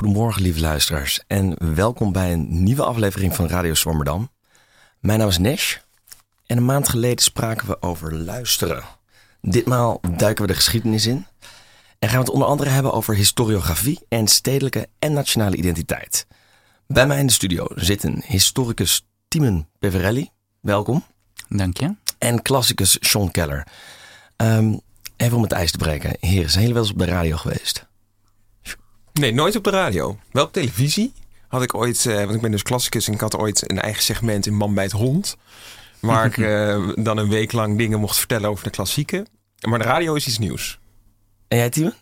Swammerdam. Een hele goede morgen, lieve luisteraars. En welkom bij een nieuwe aflevering van Radio Swammerdam. Mijn naam is Nesh. En een maand geleden spraken we over luisteren. Ditmaal duiken we de geschiedenis in. En gaan we het onder andere hebben over historiografie en stedelijke en nationale identiteit. Bij mij in de studio zitten historicus Timon Peverelli. Welkom. Dank je. En klassicus Sean Keller. Ehm, even om het ijs te breken. Heren, zijn jullie wel eens op de radio geweest? Nee, nooit op de radio. Wel op televisie. Had ik ooit, eh, want ik ben dus klassicus en ik had ooit een eigen segment in Man bij het Hond. Waar ik eh, dan een week lang dingen mocht vertellen over de klassieken. Maar de radio is iets nieuws. En jij, Timon?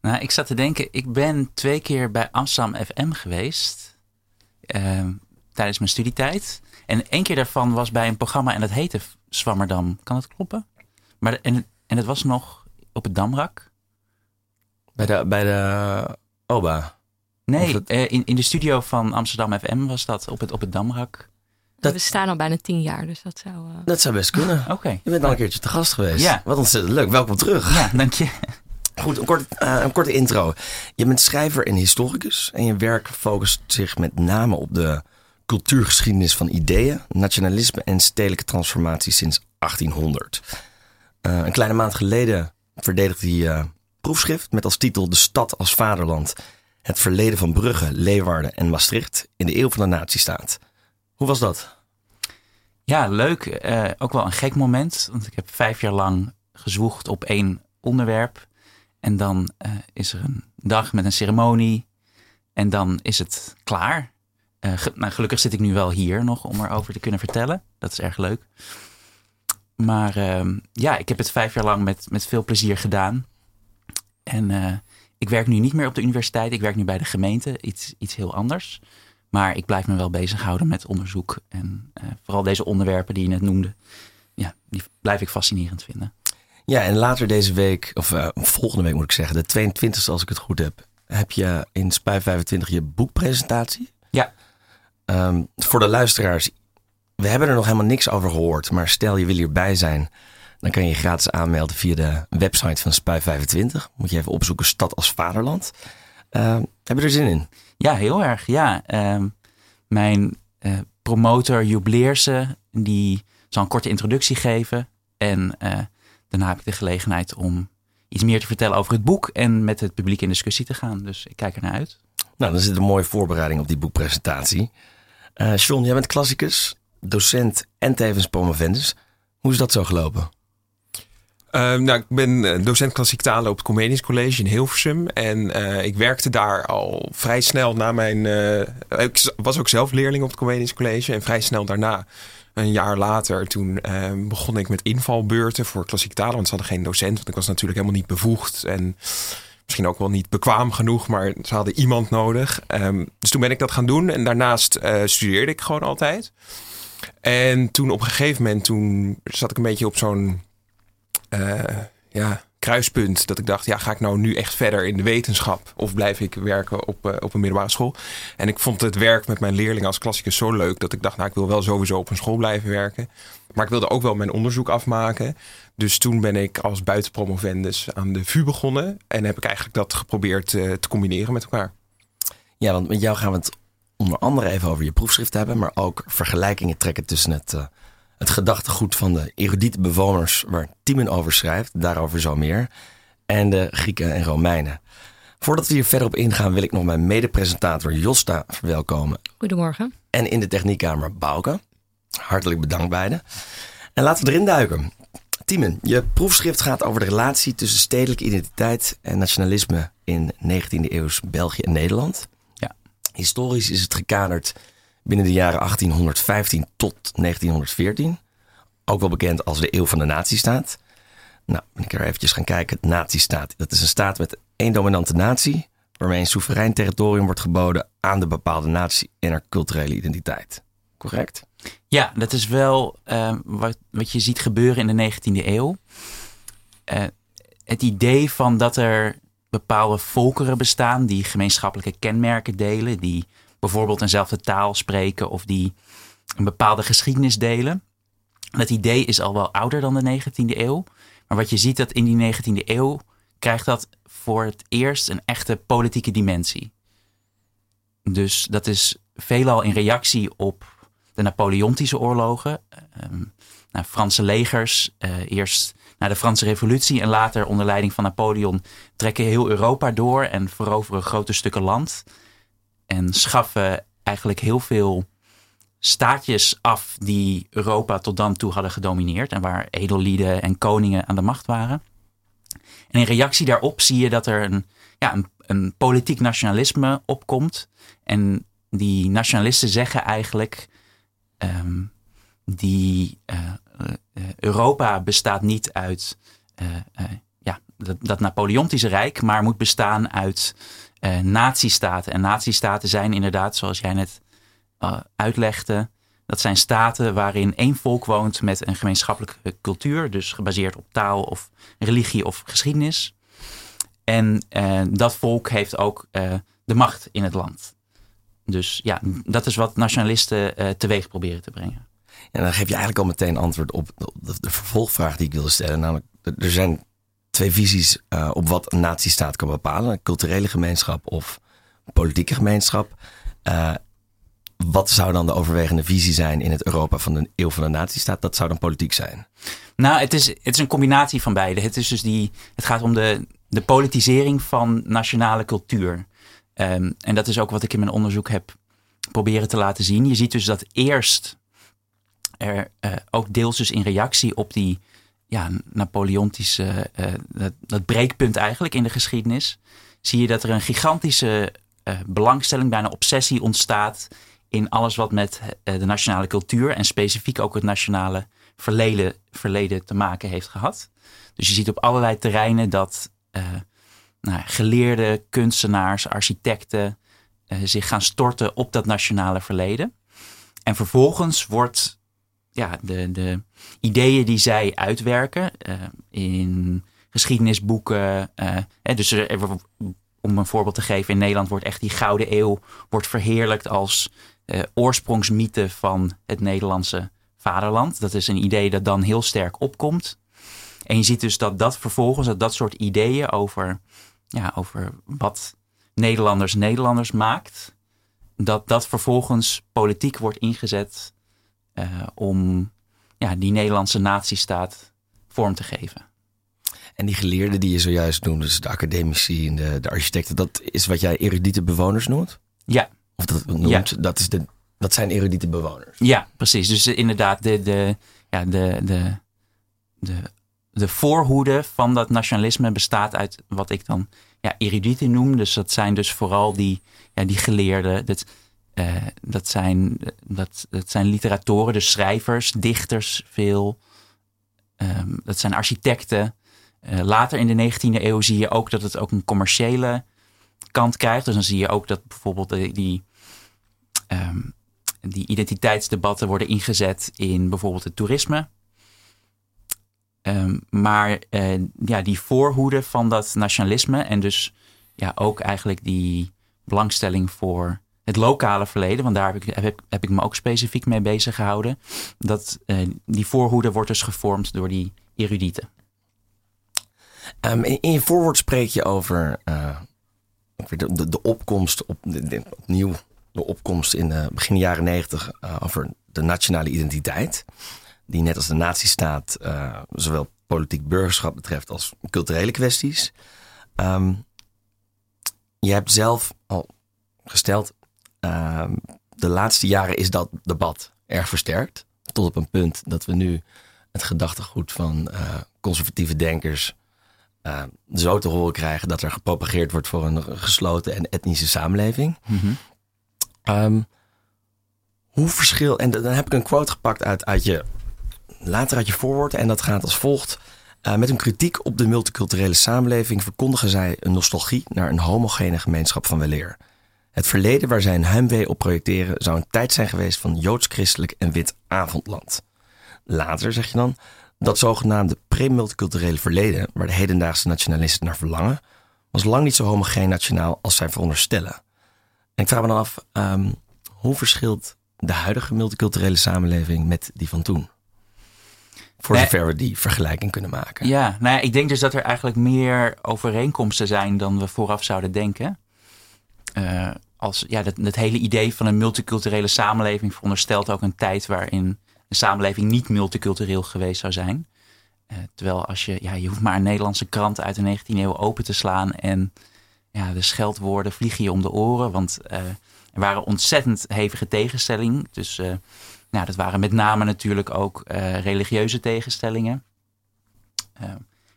Nou, ik zat te denken, ik ben twee keer bij Amsterdam FM geweest. eh, tijdens mijn studietijd. En één keer daarvan was bij een programma en dat heette Zwammerdam. Kan dat kloppen? Maar de- en, en het was nog op het Damrak. Bij de, bij de OBA. Of Nee, het- eh, in, in de studio van Amsterdam FM was dat op het, op het Damrak. Dat- We staan al bijna tien jaar, dus dat zou... eh, Dat zou best kunnen. Oké. Je bent al een keertje te gast geweest. Ja. Wat ontzettend leuk. Welkom terug. Ja, dank je. Goed, een, kort, eh, een korte intro. Je bent schrijver en historicus. En je werk focust zich met name op de cultuurgeschiedenis van ideeën, nationalisme en stedelijke transformatie sinds 1800. Eh, een kleine maand geleden verdedigde hij eh, proefschrift met als titel De stad als vaderland. Het verleden van Brugge, Leeuwarden en Maastricht in de eeuw van de natiestaat. Hoe was dat? Ja, leuk. Eh, ook wel een gek moment. Want ik heb vijf jaar lang gezwoegd op één onderwerp. En dan eh, is er een dag met een ceremonie. En dan is het klaar. Eh, nou, gelukkig zit ik nu wel hier nog om erover te kunnen vertellen. Dat is erg leuk. Maar ehm, ja, ik heb het vijf jaar lang met, met veel plezier gedaan. En eh, ik werk nu niet meer op de universiteit. Ik werk nu bij de gemeente. Iets, iets heel anders. Maar ik blijf me wel bezighouden met onderzoek. En eh, vooral deze onderwerpen die je net noemde. Ja, die blijf ik fascinerend vinden. Ja, en later deze week, of eh, volgende week moet ik zeggen, de 22e als ik het goed heb, heb je in Spui 25 je boekpresentatie. Ja. Ehm, voor de luisteraars, we hebben er nog helemaal niks over gehoord, maar stel je wil hierbij zijn, dan kan je je gratis aanmelden via de website van Spui 25. Moet je even opzoeken Stad als Vaderland. Ehm, heb je er zin in? Ja, heel erg. Ja, Ehm, mijn eh, promotor Joep Leersen, die zal een korte introductie geven. En eh, daarna heb ik de gelegenheid om iets meer te vertellen over het boek. En met het publiek in discussie te gaan. Dus ik kijk er naar uit. Nou, dan zit een mooie voorbereiding op die boekpresentatie. John, jij bent klassicus, docent en tevens promovendus. Hoe is dat zo gelopen? Ehm, nou, ik ben eh, docent klassiek talen op het Comedians College in Hilversum. En eh, ik werkte daar al vrij snel na mijn... eh, ik was ook zelf leerling op het Comedians College. En vrij snel daarna, een jaar later, toen eh, begon ik met invalbeurten voor klassiek talen. Want ze hadden geen docent, want ik was natuurlijk helemaal niet bevoegd. En misschien ook wel niet bekwaam genoeg, maar ze hadden iemand nodig. Ehm, dus toen ben ik dat gaan doen. En daarnaast studeerde ik gewoon altijd. En toen op een gegeven moment, toen zat ik een beetje op zo'n eh, ja, kruispunt. Dat ik dacht, ja, ga ik nou nu echt verder in de wetenschap? Of blijf ik werken op, eh, op een middelbare school? En ik vond het werk met mijn leerlingen als klassicus zo leuk... dat ik dacht, nou, ik wil wel sowieso op een school blijven werken. Maar ik wilde ook wel mijn onderzoek afmaken. Dus toen ben ik als buitenpromovendus aan de VU begonnen. En heb ik eigenlijk dat geprobeerd eh, te combineren met elkaar. Ja, want met jou gaan we het onder andere even over je proefschrift hebben, maar ook vergelijkingen trekken tussen het, het gedachtegoed van de erudiete bewoners waar Timon over schrijft, daarover zo meer, en de Grieken en Romeinen. Voordat we hier verder op ingaan, wil ik nog mijn mede-presentator Josta verwelkomen Goedemorgen. en in de techniekkamer Bouke. Hartelijk bedankt beiden. En laten we erin duiken. Timon, je proefschrift gaat over de relatie tussen stedelijke identiteit en nationalisme in 19e eeuws België en Nederland. Ja. Historisch is het gekaderd binnen de jaren 1815 tot 1914. Ook wel bekend als de eeuw van de nazistaat. Nou, ben ik er eventjes gaan kijken. Nazistaat, dat is een staat met één dominante natie... waarmee een soeverein territorium wordt geboden aan de bepaalde natie en haar culturele identiteit. Correct? Ja, dat is wel eh, wat, wat je ziet gebeuren in de 19e eeuw. Eh, het idee van dat er bepaalde volkeren bestaan die gemeenschappelijke kenmerken delen, die bijvoorbeeld eenzelfde taal spreken of die een bepaalde geschiedenis delen. Dat idee is al wel ouder dan de 19e eeuw. Maar wat je ziet dat in die 19e eeuw krijgt dat voor het eerst een echte politieke dimensie. Dus dat is veelal in reactie op de Napoleontische oorlogen. Ehm, nou, Franse legers, eh, eerst na de Franse Revolutie en later onder leiding van Napoleon, trekken heel Europa door en veroveren grote stukken land. En schaffen eigenlijk heel veel staatjes af die Europa tot dan toe hadden gedomineerd en waar edellieden en koningen aan de macht waren. En in reactie daarop zie je dat er een, ja, een, een politiek nationalisme opkomt. En die nationalisten zeggen eigenlijk: ehm, die uh, Europa bestaat niet uit uh, ja, dat, dat Napoleontische Rijk, maar moet bestaan uit uh, nazistaten. En nazistaten zijn inderdaad, zoals jij net uitlegde, dat zijn staten waarin één volk woont met een gemeenschappelijke cultuur, dus gebaseerd op taal of religie of geschiedenis. En uh, dat volk heeft ook de macht in het land. Dus ja, dat is wat nationalisten teweeg proberen te brengen. En dan geef je eigenlijk al meteen antwoord op de vervolgvraag die ik wilde stellen. Namelijk, er zijn twee visies op wat een nazistaat kan bepalen: een culturele gemeenschap of politieke gemeenschap wat zou dan de overwegende visie zijn in het Europa van de eeuw van de natiestaat? Dat zou dan politiek zijn. Nou, het is, het is een combinatie van beide. Het, is dus die, het gaat om de, de politisering van nationale cultuur. Um, en dat is ook wat ik in mijn onderzoek heb proberen te laten zien. Je ziet dus dat eerst er uh, ook deels dus in reactie op die ja, Napoleontische, uh, dat, dat breekpunt eigenlijk in de geschiedenis, zie je dat er een gigantische uh, belangstelling, bijna obsessie ontstaat in alles wat met eh, de nationale cultuur en specifiek ook het nationale verleden, verleden te maken heeft gehad. Dus je ziet op allerlei terreinen dat nou, geleerde kunstenaars, architecten zich gaan storten op dat nationale verleden. En vervolgens wordt ja, de, de ideeën die zij uitwerken uh, in geschiedenisboeken. dus er, om een voorbeeld te geven, in Nederland wordt echt die Gouden Eeuw wordt verheerlijkt als uh, oorsprongsmythe van het Nederlandse vaderland. Dat is een idee dat dan heel sterk opkomt. En je ziet dus dat dat vervolgens, dat dat soort ideeën over, ja, over wat Nederlanders Nederlanders maakt, dat dat vervolgens politiek wordt ingezet om ja, die Nederlandse natiestaat vorm te geven. En die geleerden die je zojuist noemde, dus de academici en de, de architecten, dat is wat jij erudite bewoners noemt? Ja, of dat noemt, ja. dat, is de, dat zijn erudite bewoners. Ja, precies. Dus inderdaad, de, de, ja, de, de, de, de voorhoede van dat nationalisme bestaat uit wat ik dan ja, eruditen noem. Dus dat zijn dus vooral die, ja, die geleerden. Dat, uh, dat, zijn, dat, dat zijn literatoren, dus schrijvers, dichters veel. Um, dat zijn architecten. Uh, later in de 19e eeuw zie je ook dat het ook een commerciële kant krijgt. Dus dan zie je ook dat bijvoorbeeld die, die um, die identiteitsdebatten worden ingezet in bijvoorbeeld het toerisme. Um, maar ja, die voorhoede van dat nationalisme en dus ja, ook eigenlijk die belangstelling voor het lokale verleden, want daar heb ik, heb, ik me ook specifiek mee bezig gehouden. Dat, uh, die voorhoede wordt dus gevormd door die erudieten. Um, in, je voorwoord spreek je over uh, de, de, de, opkomst op, de, opnieuw de opkomst in de begin jaren negentig uh, over de nationale identiteit. Die net als de natiestaat uh, zowel politiek burgerschap betreft als culturele kwesties. Um, je hebt zelf al gesteld, uh, de laatste jaren is dat debat erg versterkt. Tot op een punt dat we nu het gedachtegoed van uh, conservatieve denkers uh, zo te horen krijgen dat er gepropageerd wordt voor een gesloten en etnische samenleving. Mm -hmm. Um, hoe verschil, en dan heb ik een quote gepakt uit, uit je, later uit je voorwoord. En dat gaat als volgt. Uh, met een kritiek op de multiculturele samenleving verkondigen zij een nostalgie naar een homogene gemeenschap van weleer. Het verleden waar zij een heimwee op projecteren zou een tijd zijn geweest van joods-christelijk en wit avondland. Later zeg je dan dat zogenaamde pre-multiculturele verleden, waar de hedendaagse nationalisten naar verlangen, was lang niet zo homogeen nationaal als zij veronderstellen. En ik vraag me dan af, um, hoe verschilt de huidige multiculturele samenleving met die van toen? Voor Nee. zover we die vergelijking kunnen maken. Ja, nou ja, ik denk dus dat er eigenlijk meer overeenkomsten zijn dan we vooraf zouden denken. Eh, als, ja, dat, dat hele idee van een multiculturele samenleving veronderstelt ook een tijd waarin de samenleving niet multicultureel geweest zou zijn. Eh, terwijl als je, ja, je hoeft maar een Nederlandse krant uit de 19e eeuw open te slaan en ja, de scheldwoorden vliegen je om de oren. Want eh, er waren ontzettend hevige tegenstellingen. Dus eh, nou, dat waren met name natuurlijk ook religieuze tegenstellingen.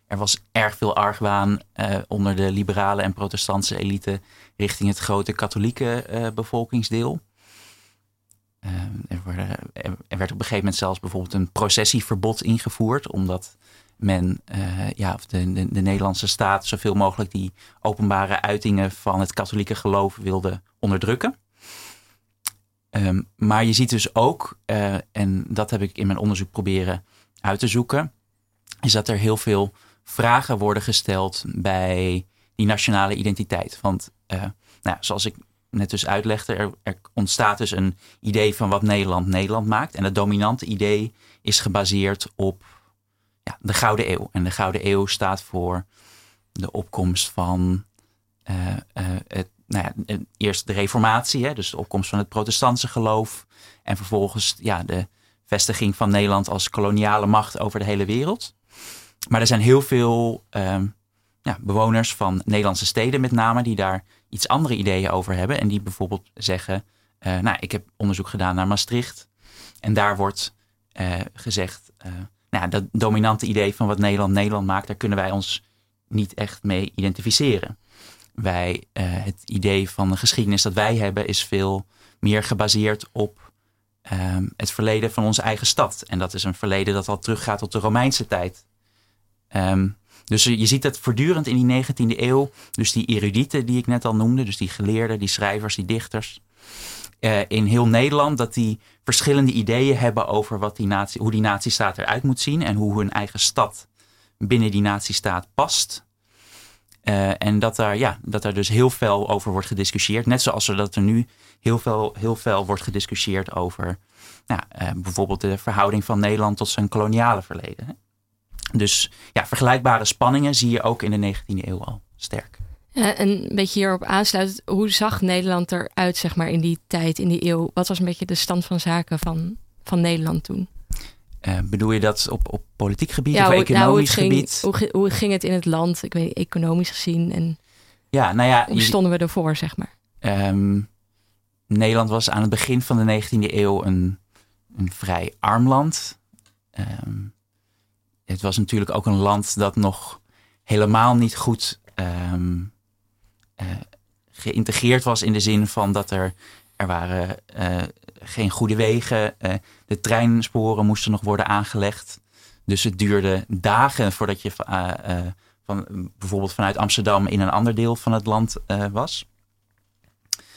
Er was erg veel argwaan onder de liberale en protestantse elite richting het grote katholieke eh, bevolkingsdeel. Eh, er, er- er werd op een gegeven moment zelfs bijvoorbeeld een processieverbod ingevoerd, omdat men, eh, ja, of de, de, de Nederlandse staat zoveel mogelijk die openbare uitingen van het katholieke geloof wilde onderdrukken. Ehm, maar je ziet dus ook, eh, en dat heb ik in mijn onderzoek proberen uit te zoeken, is dat er heel veel vragen worden gesteld bij die nationale identiteit. Want eh, nou, zoals ik net dus uitlegde, er, ontstaat dus een idee van wat Nederland Nederland maakt. En dat dominante idee is gebaseerd op ja, de Gouden Eeuw. En de Gouden Eeuw staat voor de opkomst van eh, eh, het, nou ja, eerst de reformatie, hè, dus de opkomst van het protestantse geloof. En vervolgens ja, de vestiging van Nederland als koloniale macht over de hele wereld. Maar er zijn heel veel ehm, ja, bewoners van Nederlandse steden met name die daar iets andere ideeën over hebben. En die bijvoorbeeld zeggen, eh, nou ik heb onderzoek gedaan naar Maastricht. En daar wordt eh, gezegd, eh, nou, dat dominante idee van wat Nederland Nederland maakt, daar kunnen wij ons niet echt mee identificeren. Wij, het idee van de geschiedenis dat wij hebben is veel meer gebaseerd op ehm, het verleden van onze eigen stad. En dat is een verleden dat al teruggaat tot de Romeinse tijd. Ehm, dus je ziet het voortdurend in die 19e eeuw. Dus die erudieten die ik net al noemde, dus die geleerden, die schrijvers, die dichters. eh, in heel Nederland, dat die verschillende ideeën hebben over wat die natie, hoe die natiestaat eruit moet zien. En hoe hun eigen stad binnen die natiestaat past. Eh, en dat daar, ja, dat daar dus heel veel over wordt gediscussieerd. Net zoals er dat er nu heel veel, heel veel wordt gediscussieerd over nou, eh, bijvoorbeeld de verhouding van Nederland tot zijn koloniale verleden. Dus ja, vergelijkbare spanningen zie je ook in de 19e eeuw al sterk. Ja, en een beetje hierop aansluit, hoe zag Nederland eruit, zeg maar, in die tijd, in die eeuw? Wat was een beetje de stand van zaken van, van Nederland toen? Eh, bedoel je dat op, op politiek gebied of hoe, nou, hoe, economisch ging, gebied? hoe, gi- hoe ging het in het land? Ik weet niet, economisch gezien. En Ja, nou ja, hoe je- stonden we ervoor, zeg maar? Ehm, Nederland was aan het begin van de 19e eeuw een, een vrij arm land. Ehm, het was natuurlijk ook een land dat nog helemaal niet goed ehm, eh, geïntegreerd was in de zin van dat er, er waren eh, geen goede wegen. eh, de treinsporen moesten nog worden aangelegd. Dus het duurde dagen voordat je van, bijvoorbeeld vanuit Amsterdam in een ander deel van het land was.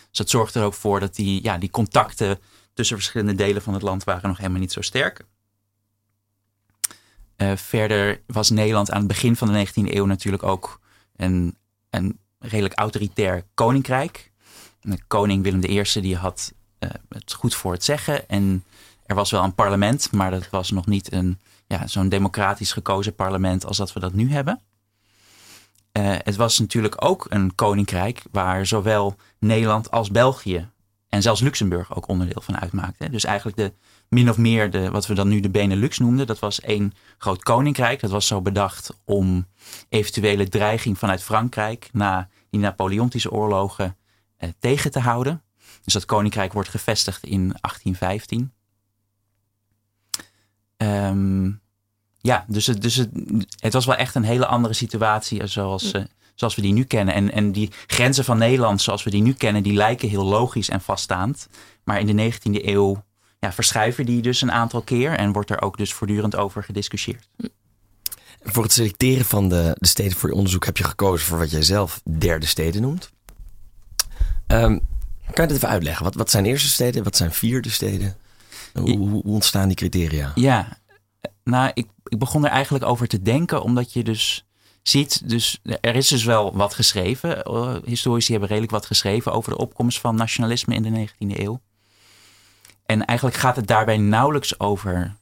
Dus dat zorgde er ook voor dat die, ja, die contacten tussen verschillende delen van het land waren nog helemaal niet zo sterk. Eh, verder was Nederland aan het begin van de 19e eeuw natuurlijk ook een, een redelijk autoritair koninkrijk. De koning Willem I die had eh, het goed voor het zeggen. En er was wel een parlement, maar dat was nog niet een, ja, zo'n democratisch gekozen parlement als dat we dat nu hebben. Eh, het was natuurlijk ook een koninkrijk waar zowel Nederland als België en zelfs Luxemburg ook onderdeel van uitmaakten. Dus eigenlijk de, min of meer de, wat we dan nu de Benelux noemden, dat was één groot koninkrijk. Dat was zo bedacht om eventuele dreiging vanuit Frankrijk na die Napoleontische oorlogen eh, tegen te houden. Dus dat koninkrijk wordt gevestigd in 1815. Ehm, ja, dus, het, dus het, het was wel echt een hele andere situatie zoals, eh, zoals we die nu kennen. En, en die grenzen van Nederland zoals we die nu kennen, die lijken heel logisch en vaststaand. Maar in de 19e eeuw ja, verschuiven die dus een aantal keer en wordt er ook dus voortdurend over gediscussieerd. Voor het selecteren van de, de steden voor je onderzoek heb je gekozen voor wat jij zelf derde steden noemt. Ehm, kan je dat even uitleggen? Wat, wat zijn eerste steden? Wat zijn vierde steden? Hoe, hoe, hoe ontstaan die criteria? Ja, nou, ik, ik begon er eigenlijk over te denken, omdat je dus ziet, dus er is dus wel wat geschreven. eh, historici hebben redelijk wat geschreven over de opkomst van nationalisme in de 19e eeuw. En eigenlijk gaat het daarbij nauwelijks over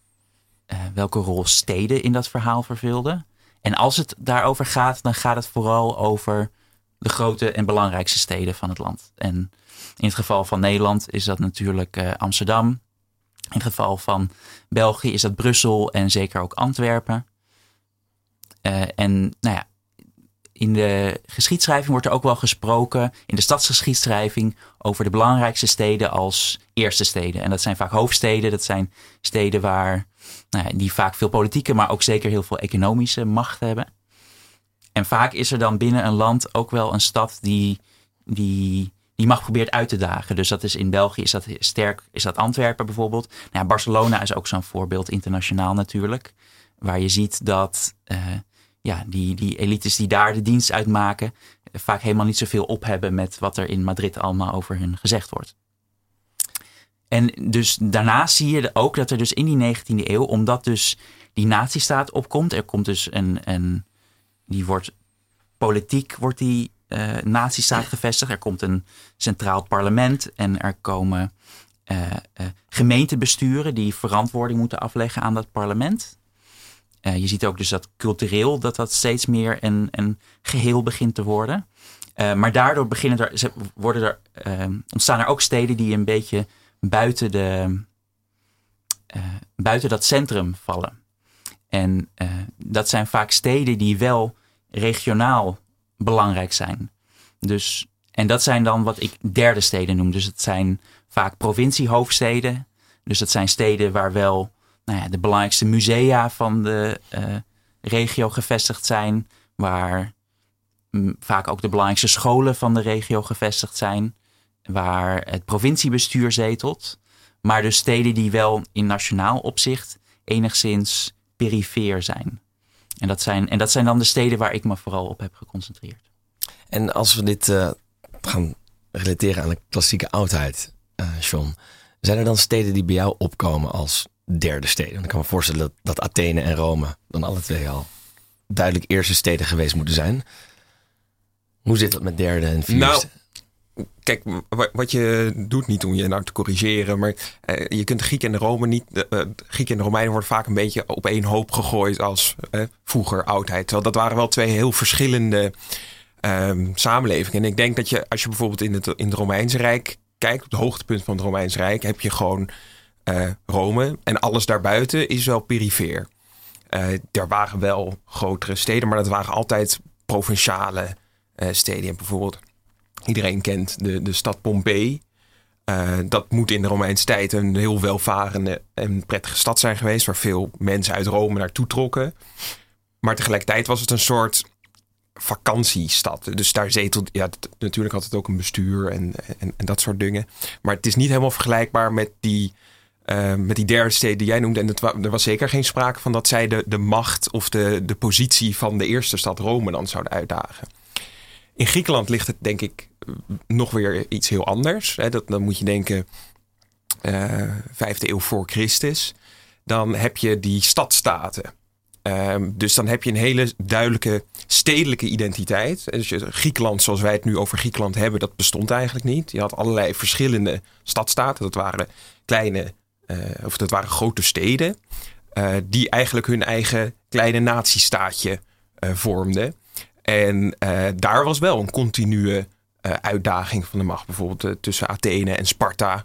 ehm, welke rol steden in dat verhaal vervulden. En als het daarover gaat, dan gaat het vooral over de grote en belangrijkste steden van het land. En in het geval van Nederland is dat natuurlijk uh, Amsterdam. In het geval van België is dat Brussel en zeker ook Antwerpen. Uh, en nou ja, in de geschiedschrijving wordt er ook wel gesproken, in de stadsgeschiedschrijving, over de belangrijkste steden als eerste steden. En dat zijn vaak hoofdsteden, dat zijn steden waar, nou ja, die vaak veel politieke, maar ook zeker heel veel economische macht hebben. En vaak is er dan binnen een land ook wel een stad die, die die macht probeert uit te dagen. Dus dat is in België is dat sterk, is dat Antwerpen bijvoorbeeld. Nou ja, Barcelona is ook zo'n voorbeeld, internationaal natuurlijk. Waar je ziet dat uh, ja, die, die elites die daar de dienst uitmaken, vaak helemaal niet zoveel op hebben met wat er in Madrid allemaal over hun gezegd wordt. En dus daarnaast zie je ook dat er dus in die 19e eeuw, omdat dus die nazistaat opkomt, er komt dus een, een die wordt politiek wordt die uh, nazistaat gevestigd. Er komt een centraal parlement en er komen uh, gemeentebesturen die verantwoording moeten afleggen aan dat parlement. Je ziet ook dus dat cultureel dat dat steeds meer een, geheel begint te worden. maar daardoor beginnen er, worden er, ontstaan er ook steden die een beetje buiten, de, buiten dat centrum vallen. En dat zijn vaak steden die wel regionaal belangrijk zijn. Dus, en dat zijn dan wat ik derde steden noem. Dus het zijn vaak provinciehoofdsteden. Dus dat zijn steden waar wel nou ja, de belangrijkste musea van de uh, regio gevestigd zijn. Waar mm, vaak ook de belangrijkste scholen van de regio gevestigd zijn. Waar het provinciebestuur zetelt. Maar dus steden die wel in nationaal opzicht enigszins perifeer zijn. En dat zijn, en dat zijn dan de steden waar ik me vooral op heb geconcentreerd. En als we dit uh, gaan relateren aan de klassieke oudheid, uh, John, zijn er dan steden die bij jou opkomen als derde steden? ik kan me voorstellen dat, dat Athene en Rome dan alle twee al duidelijk eerste steden geweest moeten zijn. Hoe zit dat met derde en vierde? Nou, kijk, wat je doet niet om je nou te corrigeren, maar eh, je kunt de Grieken en de Rome niet. De, uh, Grieken en de Romeinen worden vaak een beetje op één hoop gegooid als uh, vroeger oudheid. Terwijl dat waren wel twee heel verschillende um, samenlevingen. En ik denk dat je, als je bijvoorbeeld in het, in het Romeinse Rijk kijkt, op het hoogtepunt van het Romeinse Rijk, heb je gewoon Rome en alles daarbuiten is wel perifeer. er waren wel grotere steden, maar dat waren altijd provinciale steden. Bijvoorbeeld Iedereen kent de, de stad Pompei. Uh, dat moet in de Romeinse tijd een heel welvarende en prettige stad zijn geweest, waar veel mensen uit Rome naartoe trokken. Maar tegelijkertijd was het een soort vakantiestad. Dus daar zetelt, ja, natuurlijk had het ook een bestuur en, en, en, dat soort dingen. Maar het is niet helemaal vergelijkbaar met die, uh, met die derde steden die jij noemde. En er was zeker geen sprake van dat zij de, de macht of de, de positie van de eerste stad Rome dan zouden uitdagen. In Griekenland ligt het denk ik nog weer iets heel anders. Hè. Dat, dan moet je denken, uh, vijfde eeuw voor Christus. Dan heb je die stadstaten. Um, dus dan heb je een hele duidelijke stedelijke identiteit. Dus Griekenland, zoals wij het nu over Griekenland hebben, dat bestond eigenlijk niet. Je had allerlei verschillende stadstaten. Dat waren kleine, uh, of dat waren grote steden. Uh, die eigenlijk hun eigen kleine natiestaatje vormden. En daar was wel een continue uitdaging van de macht. Bijvoorbeeld tussen Athene en Sparta.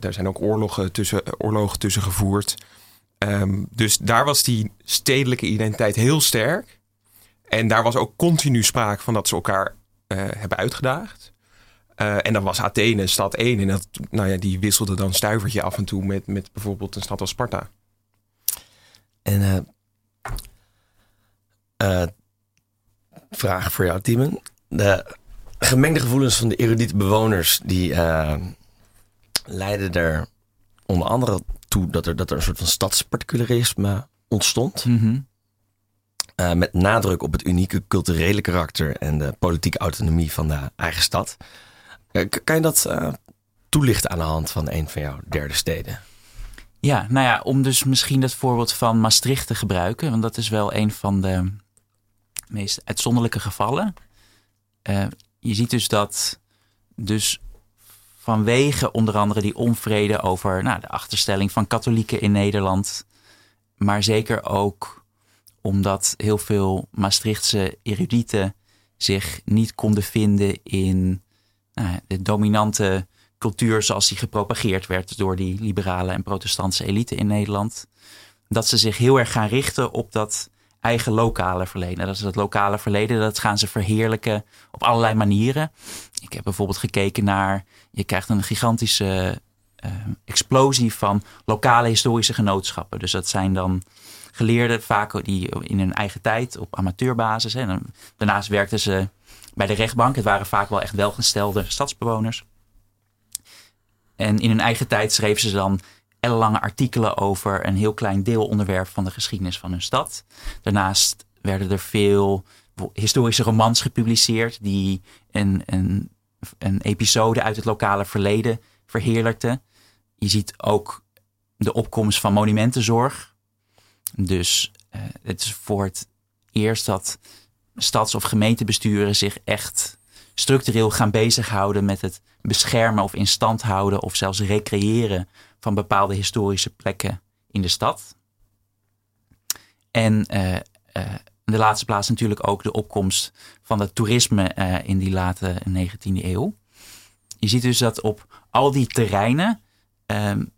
daar, zijn ook oorlogen tussen, oorlogen tussen gevoerd. Um, dus daar was die stedelijke identiteit heel sterk. En daar was ook continu sprake van dat ze elkaar hebben uitgedaagd. En dan was Athene stad 1. En dat, nou ja, die wisselde dan stuivertje af en toe met, met bijvoorbeeld een stad als Sparta. En vraag voor jou, Timon. De gemengde gevoelens van de erudite bewoners... die uh, leiden er onder andere toe... dat er, dat er een soort van stadsparticularisme ontstond. Mm uh, met nadruk op het unieke culturele karakter... en de politieke autonomie van de eigen stad. Uh, kan je dat toelichten aan de hand van een van jouw derde steden? Ja, nou ja, om dus misschien dat voorbeeld van Maastricht te gebruiken. Want dat is wel een van de meest uitzonderlijke gevallen. Uh, je ziet dus dat dus vanwege onder andere die onvrede over nou, de achterstelling van katholieken in Nederland, maar zeker ook omdat heel veel Maastrichtse erudieten zich niet konden vinden in de dominante cultuur zoals die gepropageerd werd door die liberale en protestantse elite in Nederland. Dat ze zich heel erg gaan richten op dat eigen lokale verleden. Dat is het lokale verleden, dat gaan ze verheerlijken op allerlei manieren. Ik heb bijvoorbeeld gekeken naar, je krijgt een gigantische uh, explosie van lokale historische genootschappen. Dus dat zijn dan geleerden, vaak die in hun eigen tijd op amateurbasis. En daarnaast werkten ze bij de rechtbank. Het waren vaak wel echt welgestelde stadsbewoners. En in hun eigen tijd schreven ze dan ellenlange artikelen over een heel klein deelonderwerp van de geschiedenis van hun stad. Daarnaast werden er veel historische romans gepubliceerd die een, een, een episode uit het lokale verleden verheerlijkten. Je ziet ook de opkomst van monumentenzorg. Dus uh, het is voor het eerst dat stads- of gemeentebesturen zich echt structureel gaan bezighouden met het beschermen of in stand houden of zelfs recreëren van bepaalde historische plekken in de stad. En uh, uh, in de laatste plaats natuurlijk ook de opkomst van het toerisme uh, in die late 19e eeuw. Je ziet dus dat op al die terreinen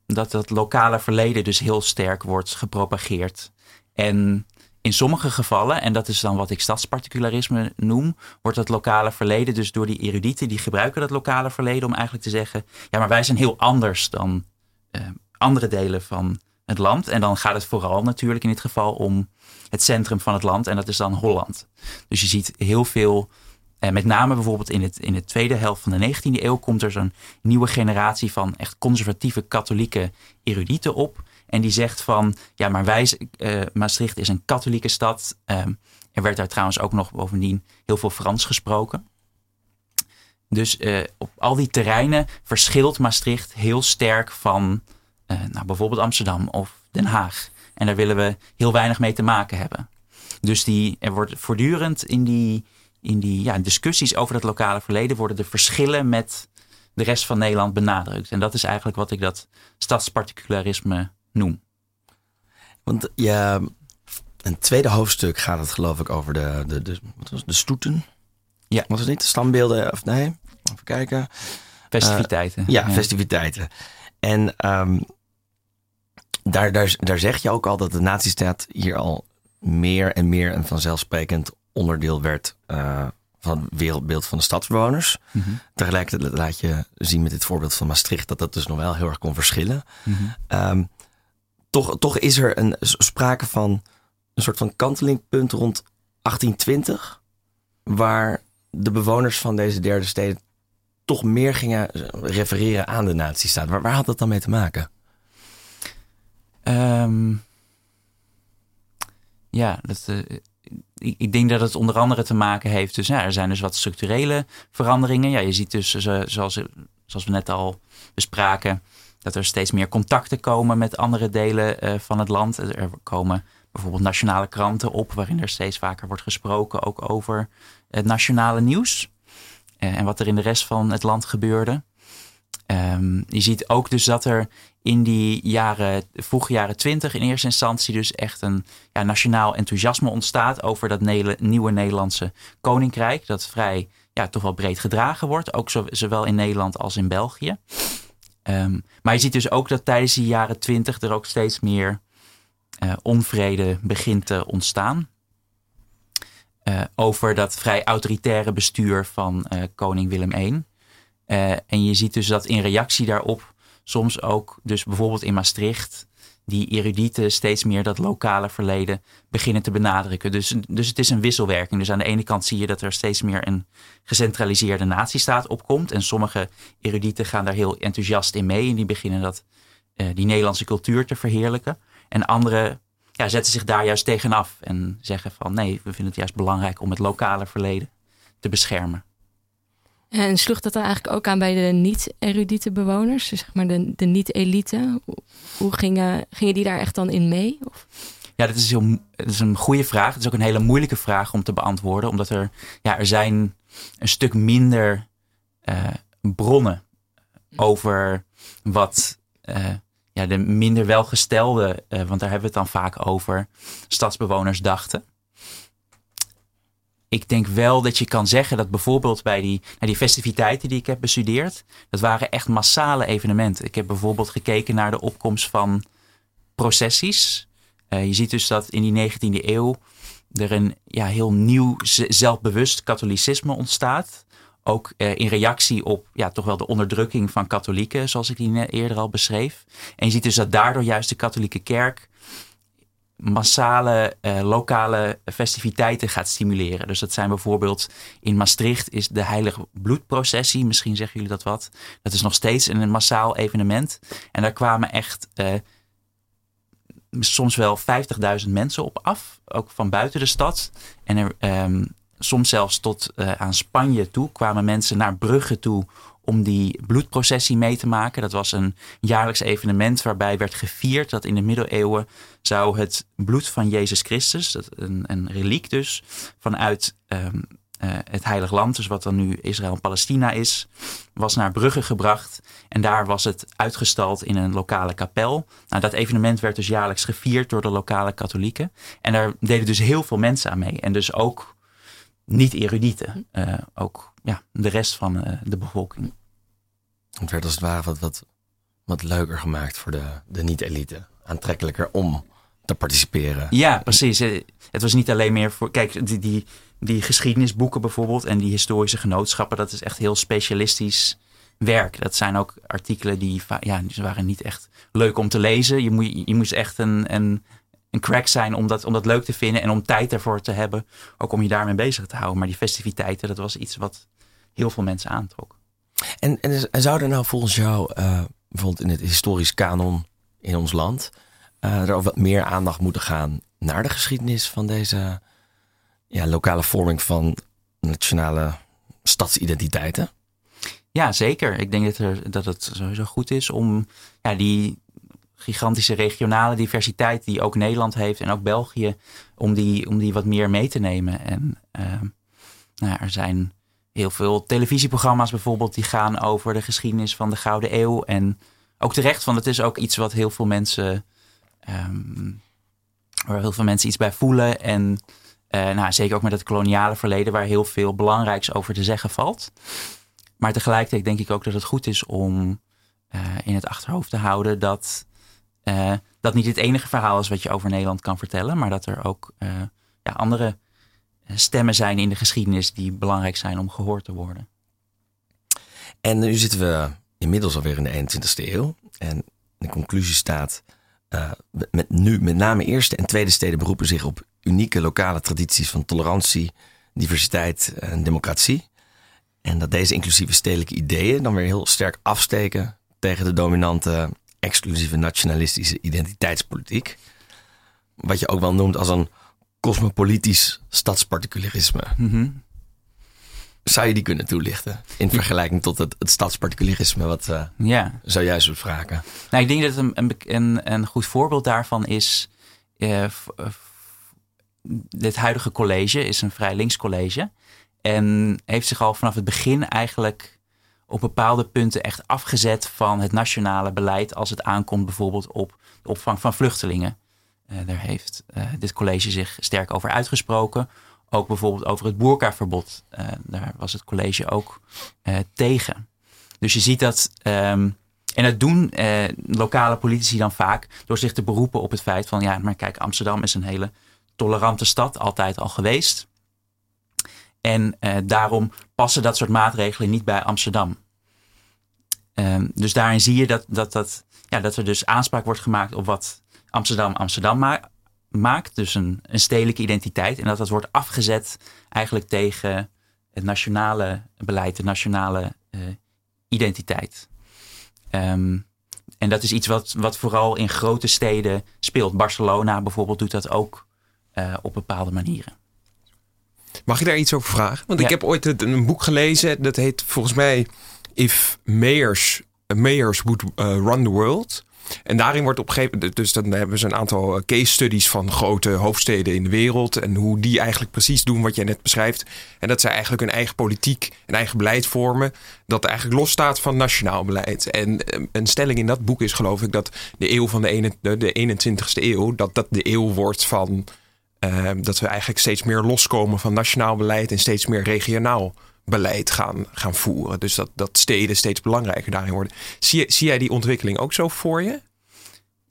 dat dat lokale verleden dus heel sterk wordt gepropageerd. En in sommige gevallen, en dat is dan wat ik stadsparticularisme noem, wordt het lokale verleden dus door die erudieten, die gebruiken dat lokale verleden om eigenlijk te zeggen, ja, maar wij zijn heel anders dan uh, andere delen van het land. En dan gaat het vooral natuurlijk in dit geval om het centrum van het land en dat is dan Holland. Dus je ziet heel veel, en eh, met name bijvoorbeeld in, het, in de tweede helft van de 19e eeuw komt er zo'n nieuwe generatie van echt conservatieve katholieke erudieten op en die zegt van, ja, maar wij, uh, Maastricht is een katholieke stad. Um, er werd daar trouwens ook nog bovendien heel veel Frans gesproken. Dus uh, op al die terreinen verschilt Maastricht heel sterk van uh, nou, bijvoorbeeld Amsterdam of Den Haag. En daar willen we heel weinig mee te maken hebben. Dus die, er wordt voortdurend in die, in die ja, discussies over het lokale verleden worden de verschillen met de rest van Nederland benadrukt. En dat is eigenlijk wat ik dat stadsparticularisme noem. Want ja, een tweede hoofdstuk gaat het geloof ik over de, de, de, wat was, de stoeten. Ja. Was het niet? De stambeelden, of nee? Even kijken. Festiviteiten. Uh, ja, ja, festiviteiten. En um, daar, daar, daar zeg je ook al dat de nazistaat hier al meer en meer een vanzelfsprekend onderdeel werd uh, van het wereldbeeld van de stadsbewoners. Mm -hmm. Tegelijkertijd laat je zien met dit voorbeeld van Maastricht dat dat dus nog wel heel erg kon verschillen. Mm -hmm. um, toch, toch is er een sprake van een soort van kantelingpunt rond 1820, waar de bewoners van deze derde steden toch meer gingen refereren aan de nazistaat. Waar, waar had dat dan mee te maken? Um, ja, uh, ik, ik, denk dat het onder andere te maken heeft. Dus ja, er zijn dus wat structurele veranderingen. Ja, je ziet dus, uh, zoals, zoals we net al bespraken, dat er steeds meer contacten komen met andere delen uh, van het land. Er komen bijvoorbeeld nationale kranten op, waarin er steeds vaker wordt gesproken ook over het nationale nieuws. Uh, en wat er in de rest van het land gebeurde. Um, je ziet ook dus dat er in die jaren, vroege jaren twintig in eerste instantie dus echt een ja, nationaal enthousiasme ontstaat over dat nieuwe Nederlandse koninkrijk. Dat vrij ja, toch wel breed gedragen wordt, ook zo, zowel in Nederland als in België. Um, maar je ziet dus ook dat tijdens die jaren twintig er ook steeds meer uh, onvrede begint te ontstaan. Uh, over dat vrij autoritaire bestuur van uh, koning Willem I. en je ziet dus dat in reactie daarop soms ook, dus bijvoorbeeld in Maastricht, die erudieten steeds meer dat lokale verleden beginnen te benadrukken. Dus, dus het is een wisselwerking. Dus aan de ene kant zie je dat er steeds meer een gecentraliseerde natiestaat opkomt. En sommige erudieten gaan daar heel enthousiast in mee. En die beginnen dat, uh, die Nederlandse cultuur te verheerlijken. En anderen ja, zetten zich daar juist tegenaf. En zeggen van nee, we vinden het juist belangrijk om het lokale verleden te beschermen. En sloeg dat dan eigenlijk ook aan bij de niet-erudite bewoners, dus zeg maar de, de niet-elite? Hoe gingen, gingen die daar echt dan in mee? Of? Ja, dat is, heel, dat is een goede vraag. Het is ook een hele moeilijke vraag om te beantwoorden, omdat er, ja, er zijn een stuk minder uh, bronnen over wat uh, ja, de minder welgestelde, uh, want daar hebben we het dan vaak over, stadsbewoners dachten. Ik denk wel dat je kan zeggen dat bijvoorbeeld bij die, die festiviteiten die ik heb bestudeerd, dat waren echt massale evenementen. Ik heb bijvoorbeeld gekeken naar de opkomst van processies. Uh, je ziet dus dat in die 19e eeuw er een ja, heel nieuw zelfbewust katholicisme ontstaat. Ook eh, in reactie op ja, toch wel de onderdrukking van katholieken, zoals ik die eerder al beschreef. En je ziet dus dat daardoor juist de katholieke kerk massale eh, lokale festiviteiten gaat stimuleren. Dus dat zijn bijvoorbeeld in Maastricht is de Heilige Bloedprocessie. Misschien zeggen jullie dat wat. Dat is nog steeds een massaal evenement. En daar kwamen echt eh, soms wel 50.000 mensen op af. Ook van buiten de stad. En er, ehm, soms zelfs tot uh, aan Spanje toe kwamen mensen naar Brugge toe om die bloedprocessie mee te maken. Dat was een jaarlijks evenement waarbij werd gevierd dat in de middeleeuwen zou het bloed van Jezus Christus, een, een reliek dus, vanuit um, uh, het Heilig Land, dus wat dan nu Israël en Palestina is, was naar Brugge gebracht. En daar was het uitgestald in een lokale kapel. Nou, dat evenement werd dus jaarlijks gevierd door de lokale katholieken. En daar deden dus heel veel mensen aan mee. En dus ook niet-erudieten. Uh, ook ja, de rest van uh, de bevolking. Het werd als het ware wat, wat, wat leuker gemaakt voor de, de niet-elite. Aantrekkelijker om te participeren. Ja, precies. Het was niet alleen meer voor. Kijk, die, die, die geschiedenisboeken bijvoorbeeld en die historische genootschappen, dat is echt heel specialistisch werk. Dat zijn ook artikelen die, ja, die waren niet echt leuk om te lezen. Je, moet, je moest echt een, een, een crack zijn om dat, om dat leuk te vinden en om tijd ervoor te hebben. Ook om je daarmee bezig te houden. Maar die festiviteiten, dat was iets wat heel veel mensen aantrok. En, en, zou er nou volgens jou, uh, bijvoorbeeld in het historisch kanon in ons land, uh, er ook wat meer aandacht moeten gaan naar de geschiedenis van deze ja, lokale vorming van nationale stadsidentiteiten? Ja, zeker. Ik denk dat, er, dat het sowieso goed is om ja, die gigantische regionale diversiteit die ook Nederland heeft en ook België, om die, om die wat meer mee te nemen. En uh, nou, er zijn heel veel televisieprogramma's bijvoorbeeld die gaan over de geschiedenis van de Gouden Eeuw. En ook terecht, want het is ook iets wat heel veel mensen, um, waar heel veel mensen iets bij voelen. En uh, nou, zeker ook met het koloniale verleden, waar heel veel belangrijks over te zeggen valt. Maar tegelijkertijd denk ik ook dat het goed is om uh, in het achterhoofd te houden dat uh, dat niet het enige verhaal is wat je over Nederland kan vertellen, maar dat er ook ja, andere stemmen zijn in de geschiedenis die belangrijk zijn om gehoord te worden. En nu zitten we inmiddels alweer in de 21ste eeuw. En de conclusie staat, uh, met nu met name eerste en tweede steden beroepen zich op unieke lokale tradities van tolerantie, diversiteit en democratie. En dat deze inclusieve stedelijke ideeën dan weer heel sterk afsteken tegen de dominante exclusieve nationalistische identiteitspolitiek. Wat je ook wel noemt als een cosmopolitisch stadsparticularisme. Mm Zou je die kunnen toelichten in vergelijking tot het, het stadsparticularisme wat uh, ja. zojuist wordt vragen? Nou, ik denk dat een, een, een goed voorbeeld daarvan is. Uh, dit huidige college is een vrij links college. En heeft zich al vanaf het begin eigenlijk op bepaalde punten echt afgezet van het nationale beleid als het aankomt bijvoorbeeld op de opvang van vluchtelingen. Uh, daar heeft uh, dit college zich sterk over uitgesproken. Ook bijvoorbeeld over het boerkaverbod. Uh, daar was het college ook tegen. Dus je ziet dat. Um, en dat doen lokale politici dan vaak door zich te beroepen op het feit van ja, maar kijk, Amsterdam is een hele tolerante stad, altijd al geweest. En daarom passen dat soort maatregelen niet bij Amsterdam. Um, dus daarin zie je dat, dat, dat, ja, dat er dus aanspraak wordt gemaakt op wat Amsterdam Amsterdam maakt. Dus een, een stedelijke identiteit. En dat dat wordt afgezet eigenlijk tegen het nationale beleid, de nationale uh, identiteit. Um, en dat is iets wat, wat vooral in grote steden speelt. Barcelona bijvoorbeeld doet dat ook uh, op bepaalde manieren. Mag je daar iets over vragen? Want ja. ik heb ooit een boek gelezen. Dat heet volgens mij If Mayors, Mayors Would uh, Run the World. En daarin wordt op een gegeven moment, dus dan hebben ze een aantal eh, case studies van grote hoofdsteden in de wereld. En hoe die eigenlijk precies doen wat jij net beschrijft. En dat zij eigenlijk hun eigen politiek, een eigen beleid vormen. Dat eigenlijk losstaat van nationaal beleid. En eh, een stelling in dat boek is geloof ik dat de eeuw van de, ene, de 21ste eeuw, dat dat de eeuw wordt van uh, dat we eigenlijk steeds meer loskomen van nationaal beleid en steeds meer regionaal beleid gaan, gaan voeren. Dus dat, dat steden steeds belangrijker daarin worden. Zie, zie jij die ontwikkeling ook zo voor je?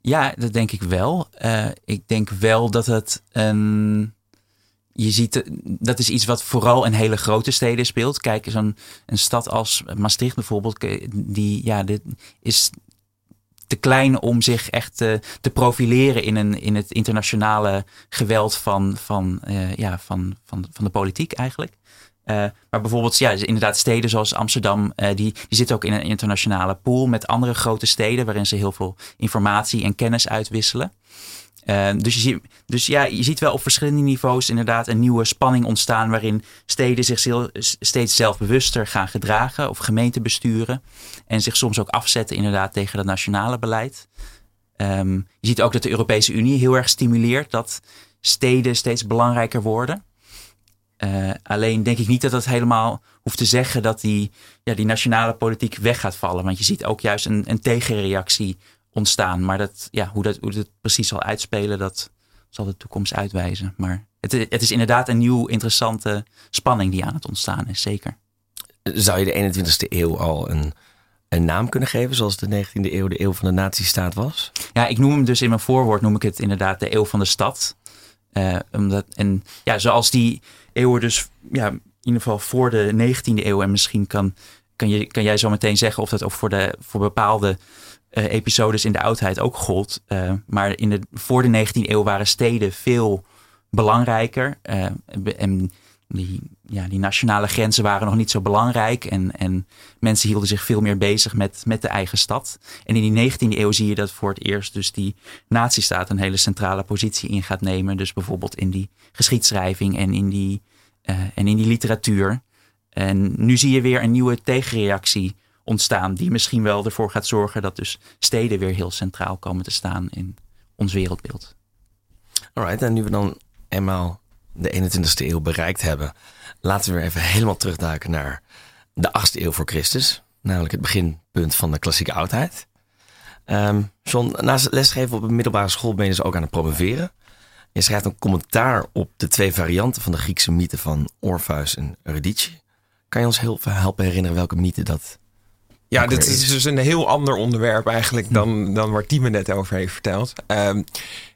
Ja, dat denk ik wel. Uh, ik denk wel dat het een. Je ziet, dat is iets wat vooral in hele grote steden speelt. Kijk, zo'n een stad als Maastricht bijvoorbeeld, die ja, dit is te klein om zich echt te, te profileren in, een, in het internationale geweld van, van, uh, ja, van, van, van de politiek eigenlijk. Uh, maar bijvoorbeeld, ja, inderdaad, steden zoals Amsterdam, uh, die, die zitten ook in een internationale pool met andere grote steden, waarin ze heel veel informatie en kennis uitwisselen. Uh, dus, je ziet, dus ja, je ziet wel op verschillende niveaus inderdaad een nieuwe spanning ontstaan waarin steden zich steeds zelfbewuster gaan gedragen of gemeenten besturen en zich soms ook afzetten inderdaad tegen het nationale beleid. Um, je ziet ook dat de Europese Unie heel erg stimuleert dat steden steeds belangrijker worden. Uh, alleen denk ik niet dat dat helemaal hoeft te zeggen dat die, ja, die nationale politiek weg gaat vallen. Want je ziet ook juist een, een tegenreactie ontstaan. Maar dat, ja, hoe, dat, hoe dat precies zal uitspelen, dat zal de toekomst uitwijzen. Maar het, het is inderdaad een nieuw interessante spanning die aan het ontstaan is, zeker. Zou je de 21ste eeuw al een, een naam kunnen geven, zoals de 19e eeuw de eeuw van de nazistaat was? Ja, ik noem hem dus in mijn voorwoord, noem ik het inderdaad de eeuw van de stad. Uh, omdat, en ja, zoals die eeuwen dus, ja, in ieder geval voor de 19e eeuw en misschien kan, kan, je, kan jij zo meteen zeggen of dat ook voor, de, voor bepaalde uh, episodes in de oudheid ook gold. Uh, maar in de, voor de 19e eeuw waren steden veel belangrijker. Uh, en die, ja, die nationale grenzen waren nog niet zo belangrijk. En, en mensen hielden zich veel meer bezig met, met de eigen stad. En in die 19e eeuw zie je dat voor het eerst dus die nazistaat een hele centrale positie in gaat nemen. Dus bijvoorbeeld in die geschiedschrijving en in die, en in die literatuur. En nu zie je weer een nieuwe tegenreactie ontstaan. Die misschien wel ervoor gaat zorgen dat dus steden weer heel centraal komen te staan in ons wereldbeeld. Alright, en nu we dan eenmaal de 21ste eeuw bereikt hebben, laten we weer even helemaal terugduiken naar de 8e eeuw voor Christus. Namelijk het beginpunt van de klassieke oudheid. Um, John, naast het lesgeven op een middelbare school ben je dus ook aan het promoveren. Je schrijft een commentaar op de twee varianten van de Griekse mythe van Orpheus en Eurydice. Kan je ons heel helpen herinneren welke mythe dat ja, dit is dus een heel ander onderwerp eigenlijk dan, dan waar Timo net over heeft verteld. Um,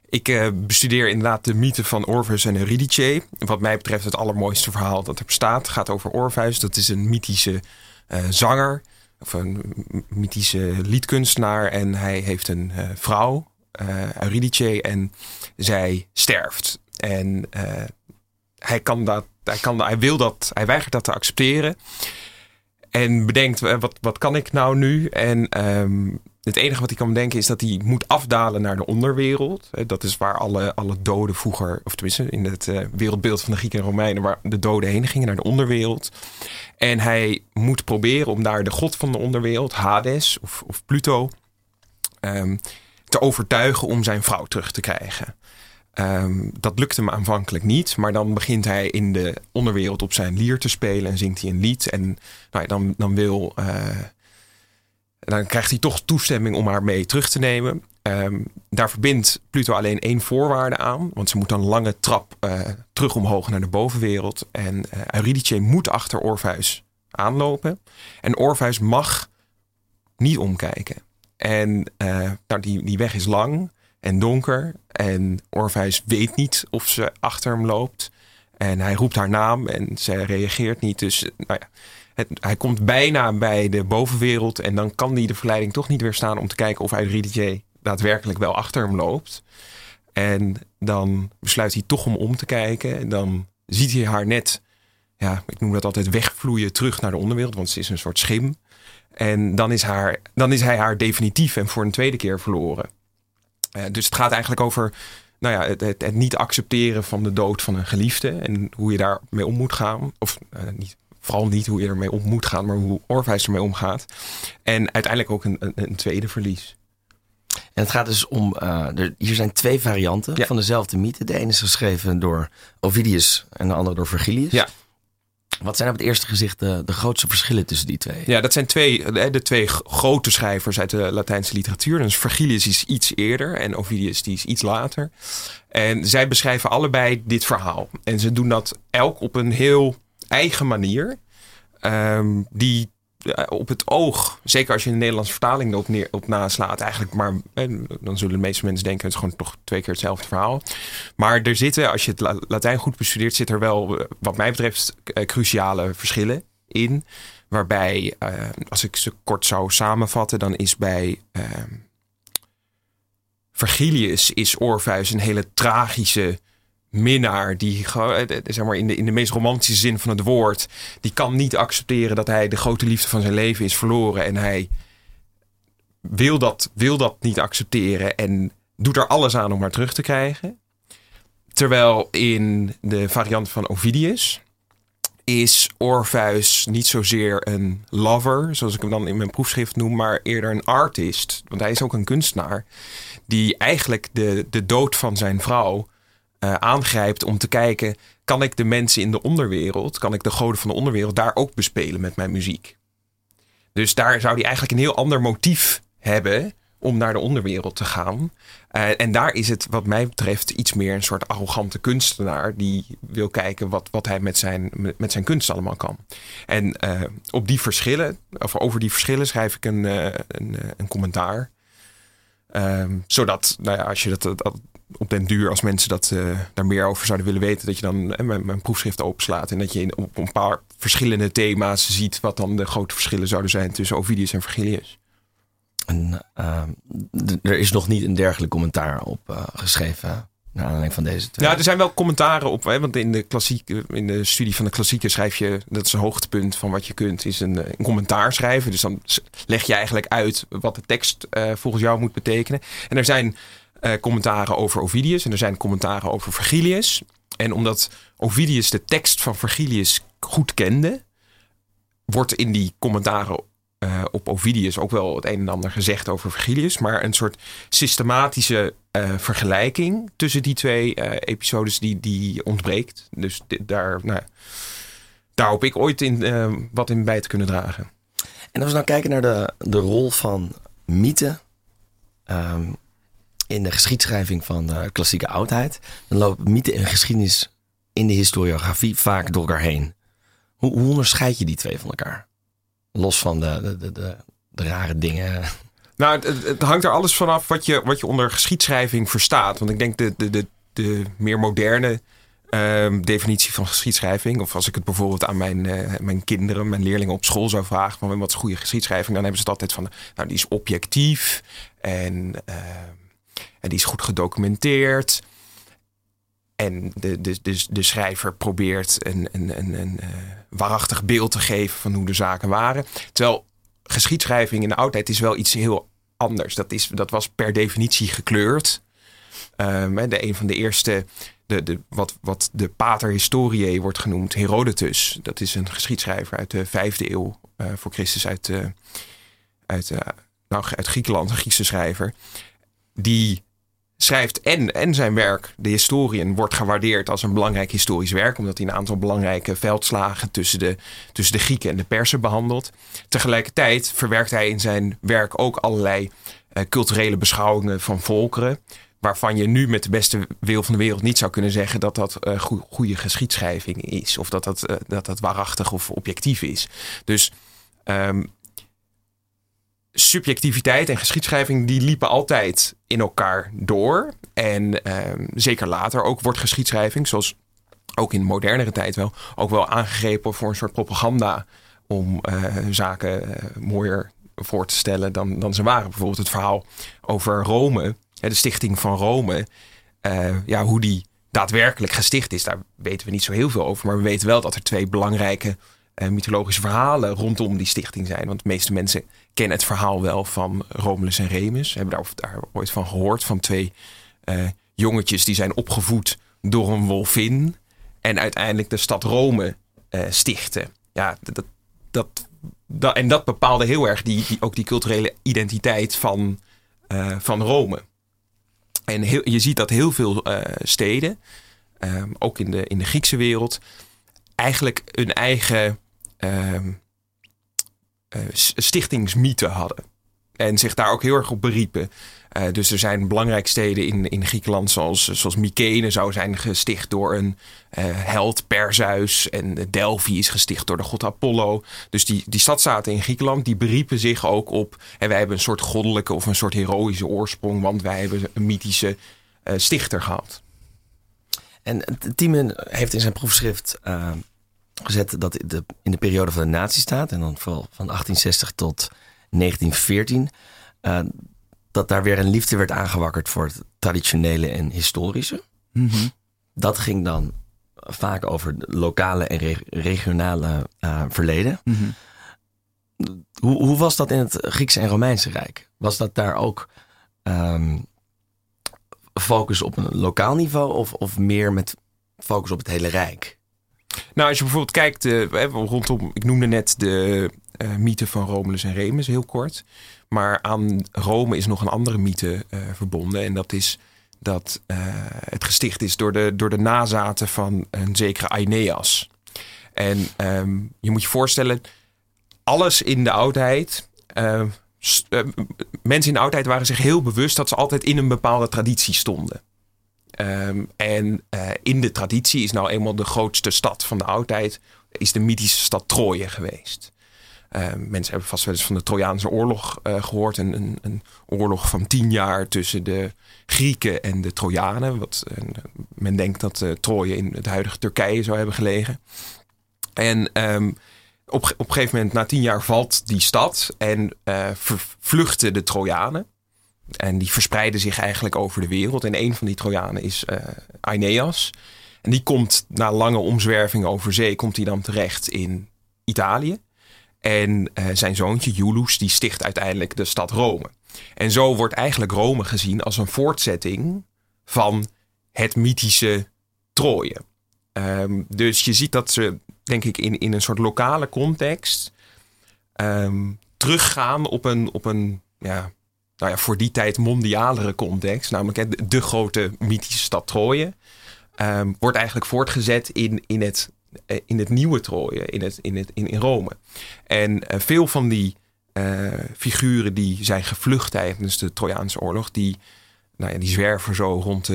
ik uh, bestudeer inderdaad de mythe van Orpheus en Eurydice. Wat mij betreft het allermooiste verhaal dat er bestaat. Gaat over Orpheus. Dat is een mythische uh, zanger. Of een mythische liedkunstenaar. En hij heeft een uh, vrouw, Eurydice. En zij sterft. En hij, kan dat, hij, kan, hij wil dat, hij weigert dat te accepteren. En bedenkt, wat, wat kan ik nou nu? En um, het enige wat hij kan bedenken is dat hij moet afdalen naar de onderwereld. Dat is waar alle, alle doden vroeger, of tenminste in het uh, wereldbeeld van de Grieken en Romeinen, waar de doden heen gingen naar de onderwereld. En hij moet proberen om daar de god van de onderwereld, Hades of, of Pluto, um, te overtuigen om zijn vrouw terug te krijgen. Um, dat lukt hem aanvankelijk niet, maar dan begint hij in de onderwereld op zijn lier te spelen en zingt hij een lied. En nou ja, dan, dan wil. Uh, dan krijgt hij toch toestemming om haar mee terug te nemen. Um, daar verbindt Pluto alleen één voorwaarde aan, want ze moet dan een lange trap uh, terug omhoog naar de bovenwereld. En uh, Eurydice moet achter Orpheus aanlopen. En Orpheus mag niet omkijken. En nou, die, die weg is lang en donker. En Orpheus weet niet of ze achter hem loopt. En hij roept haar naam en ze reageert niet. Dus nou ja, hij komt bijna bij de bovenwereld. En dan kan hij de verleiding toch niet weerstaan om te kijken of Eurydice daadwerkelijk wel achter hem loopt. En dan besluit hij toch om om te kijken. En dan ziet hij haar net, ja, ik noem dat altijd wegvloeien terug naar de onderwereld. Want ze is een soort schim. En dan is, haar, dan is hij haar definitief en voor een tweede keer verloren. Uh, dus het gaat eigenlijk over nou ja, het, niet accepteren van de dood van een geliefde. En hoe je daarmee om moet gaan. Of uh, niet, vooral niet hoe je ermee om moet gaan, maar hoe Orpheus ermee omgaat. En uiteindelijk ook een, een, een tweede verlies. En het gaat dus om, uh, er, hier zijn twee varianten Ja. van dezelfde mythe. De ene is geschreven door Ovidius en de andere door Virgilius. Ja. Wat zijn op het eerste gezicht de, de grootste verschillen tussen die twee? Ja, dat zijn twee, eh, de twee grote schrijvers uit de Latijnse literatuur. Dus Virgilius is iets eerder en Ovidius die is iets later. En zij beschrijven allebei dit verhaal. En ze doen dat elk op een heel eigen manier. Ehm, die eh, op het oog, zeker als je een Nederlandse vertaling erop neer, op naslaat, eigenlijk maar, eh, dan zullen de meeste mensen denken, het is gewoon toch twee keer hetzelfde verhaal. Maar er zitten, als je het La- Latijn goed bestudeert, zit er wel, eh, wat mij betreft, cruciale verschillen in. Waarbij, als ik ze kort zou samenvatten, dan is bij eh, Virgilius is Orpheus een hele tragische minnaar. Die gewoon, eh, zeg maar in de, in de meest romantische zin van het woord. Die kan niet accepteren dat hij de grote liefde van zijn leven is verloren. En hij wil dat, wil dat niet accepteren. En doet er alles aan om haar terug te krijgen. Terwijl in de variant van Ovidius is Orpheus niet zozeer een lover, zoals ik hem dan in mijn proefschrift noem, maar eerder een artist. Want hij is ook een kunstenaar die eigenlijk de, de dood van zijn vrouw eh, aangrijpt om te kijken, kan ik de mensen in de onderwereld, kan ik de goden van de onderwereld daar ook bespelen met mijn muziek? Dus daar zou hij eigenlijk een heel ander motief hebben om naar de onderwereld te gaan. Eh, en daar is het wat mij betreft iets meer een soort arrogante kunstenaar die wil kijken wat, wat hij met zijn, met zijn kunst allemaal kan. En eh, op die verschillen, of over die verschillen schrijf ik een, een, een commentaar. Ehm, zodat, nou ja, als je dat, dat op den duur, als mensen dat, eh, daar meer over zouden willen weten, dat je dan eh, mijn, mijn proefschrift openslaat. En dat je in, op een paar verschillende thema's ziet wat dan de grote verschillen zouden zijn tussen Ovidius en Virgilius. En, uh, d- er is nog niet een dergelijk commentaar op uh, geschreven. Naar aanleiding van deze twee. Ja, er zijn wel commentaren op. Hè, want in de, klassiek, in de studie van de klassieken schrijf je. Dat is een hoogtepunt van wat je kunt. Is een, een commentaar schrijven. Dus dan leg je eigenlijk uit wat de tekst volgens jou moet betekenen. En er zijn uh, commentaren over Ovidius. En er zijn commentaren over Virgilius. En omdat Ovidius de tekst van Virgilius goed kende. Wordt in die commentaren uh, op Ovidius ook wel het een en ander gezegd over Virgilius. Maar een soort systematische uh, vergelijking tussen die twee episodes die, die ontbreekt. Dus daar, nou, daar hoop ik ooit in, eh, wat in bij te kunnen dragen. En als we nou kijken naar de, de rol van mythe um, in de geschiedschrijving van de klassieke oudheid, dan lopen mythe en geschiedenis in de historiografie vaak door elkaar heen. Hoe, hoe onderscheid je die twee van elkaar? Los van de, de, de, de, rare dingen. Nou, het, het, hangt er alles vanaf wat je, wat je onder geschiedschrijving verstaat. Want ik denk de, de, de, de meer moderne uh, definitie van geschiedschrijving. Of als ik het bijvoorbeeld aan mijn, uh, mijn kinderen, mijn leerlingen op school zou vragen: van wat is goede geschiedschrijving? Dan hebben ze het altijd van, nou, die is objectief en, uh, en die is goed gedocumenteerd. En de, de, de, de schrijver probeert een, een, een, een uh, waarachtig beeld te geven van hoe de zaken waren. Terwijl geschiedschrijving in de oudheid is wel iets heel anders. Dat, is, dat was per definitie gekleurd. Um, de, een van de eerste, de, de, wat, wat de pater historiae wordt genoemd, Herodotus. Dat is een geschiedschrijver uit de vijfde eeuw uh, voor Christus uit, uh, uit, nou, uit Griekenland, een Griekse schrijver. Die schrijft en, en zijn werk, de historien, wordt gewaardeerd als een belangrijk historisch werk. Omdat hij een aantal belangrijke veldslagen tussen de, tussen de Grieken en de Persen behandelt. Tegelijkertijd verwerkt hij in zijn werk ook allerlei uh, culturele beschouwingen van volkeren. Waarvan je nu met de beste wil van de wereld niet zou kunnen zeggen dat dat go goede geschiedschrijving is. Of dat dat, uh, dat dat waarachtig of objectief is. Dus um, subjectiviteit en geschiedschrijving die liepen altijd in elkaar door. En um, zeker later ook wordt geschiedschrijving, zoals ook in modernere tijd wel, ook wel aangegrepen voor een soort propaganda om uh, zaken uh, mooier voor te stellen dan, dan ze waren. Bijvoorbeeld het verhaal over Rome, de stichting van Rome. Uh, ja, hoe die daadwerkelijk gesticht is, daar weten we niet zo heel veel over. Maar we weten wel dat er twee belangrijke mythologische verhalen rondom die stichting zijn. Want de meeste mensen kennen het verhaal wel van Romulus en Remus. Hebben daar, daar ooit van gehoord. Van twee uh, jongetjes die zijn opgevoed door een wolvin. En uiteindelijk de stad Rome uh, stichten. Ja, dat, dat, dat, en dat bepaalde heel erg die, die, ook die culturele identiteit van, van Rome. En heel, je ziet dat heel veel steden, ehm, ook in de, in de Griekse wereld, eigenlijk een eigen ehm, stichtingsmythe hadden. En zich daar ook heel erg op beriepen. Uh, dus er zijn belangrijke steden in, in Griekenland, zoals, zoals Mykene, zou zijn gesticht door een uh, held Perseus. En Delphi is gesticht door de god Apollo. Dus die, die stadstaten in Griekenland, die beriepen zich ook op. En wij hebben een soort goddelijke of een soort heroïsche oorsprong, want wij hebben een mythische stichter gehad. En Timen heeft in zijn proefschrift gezet dat de, in de periode van de nazistaat, en dan vooral van 1860 tot 1914, uh, dat daar weer een liefde werd aangewakkerd voor het traditionele en historische. Mhm. Dat ging dan vaak over lokale en regionale uh, verleden. Mhm. hoe, hoe, was dat in het Griekse en Romeinse Rijk? Was dat daar ook um, focus op een lokaal niveau of, of meer met focus op het hele Rijk? Nou, als je bijvoorbeeld kijkt uh, rondom, ik noemde net de uh, mythe van Romulus en Remus heel kort. Maar aan Rome is nog een andere mythe uh, verbonden. En dat is dat het gesticht is door de, door de nazaten van een zekere Aeneas. En um, je moet je voorstellen, alles in de oudheid. Mensen in de oudheid waren zich heel bewust dat ze altijd in een bepaalde traditie stonden. Um, en in de traditie is nou eenmaal de grootste stad van de oudheid, is de mythische stad Troje geweest. Uh, mensen hebben vast wel eens van de Trojaanse oorlog uh, gehoord. Een, een, een, oorlog van tien jaar tussen de Grieken en de Trojanen. Wat, uh, men denkt dat Troje in het huidige Turkije zou hebben gelegen. En um, op, op een gegeven moment, na tien jaar, valt die stad en vluchten de Trojanen. En die verspreiden zich eigenlijk over de wereld. En een van die Trojanen is Aeneas. En die komt na lange omzwerving over zee, komt hij dan terecht in Italië. En uh, zijn zoontje Julius die sticht uiteindelijk de stad Rome. En zo wordt eigenlijk Rome gezien als een voortzetting van het mythische Troje. Um, dus je ziet dat ze, denk ik, in, in een soort lokale context um, teruggaan op een, op een ja, nou ja, voor die tijd mondialere context. Namelijk de, grote mythische stad Troje. Um, wordt eigenlijk voortgezet in, in het eh, in het nieuwe Troje, in, het, in, het, in, in Rome. En uh, veel van die uh, figuren die zijn gevlucht tijdens de Trojaanse oorlog, die, nou ja, die zwerven zo rond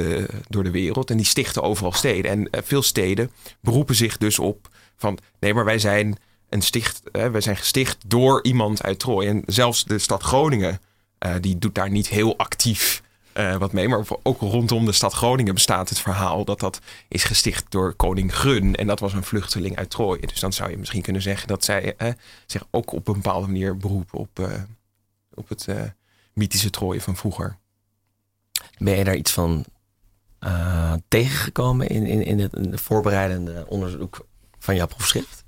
door de wereld en die stichten overal steden. En veel steden beroepen zich dus op van nee, maar wij zijn een sticht, wij zijn gesticht door iemand uit Troje. En zelfs de stad Groningen, die doet daar niet heel actief uh, wat mee. Maar ook rondom de stad Groningen bestaat het verhaal dat dat is gesticht door koning Grun. En dat was een vluchteling uit Troje. Dus dan zou je misschien kunnen zeggen dat zij uh, zich ook op een bepaalde manier beroepen op, op het mythische Troje van vroeger. Ben je daar iets van tegengekomen in, in, in het voorbereidende onderzoek van jouw proefschrift?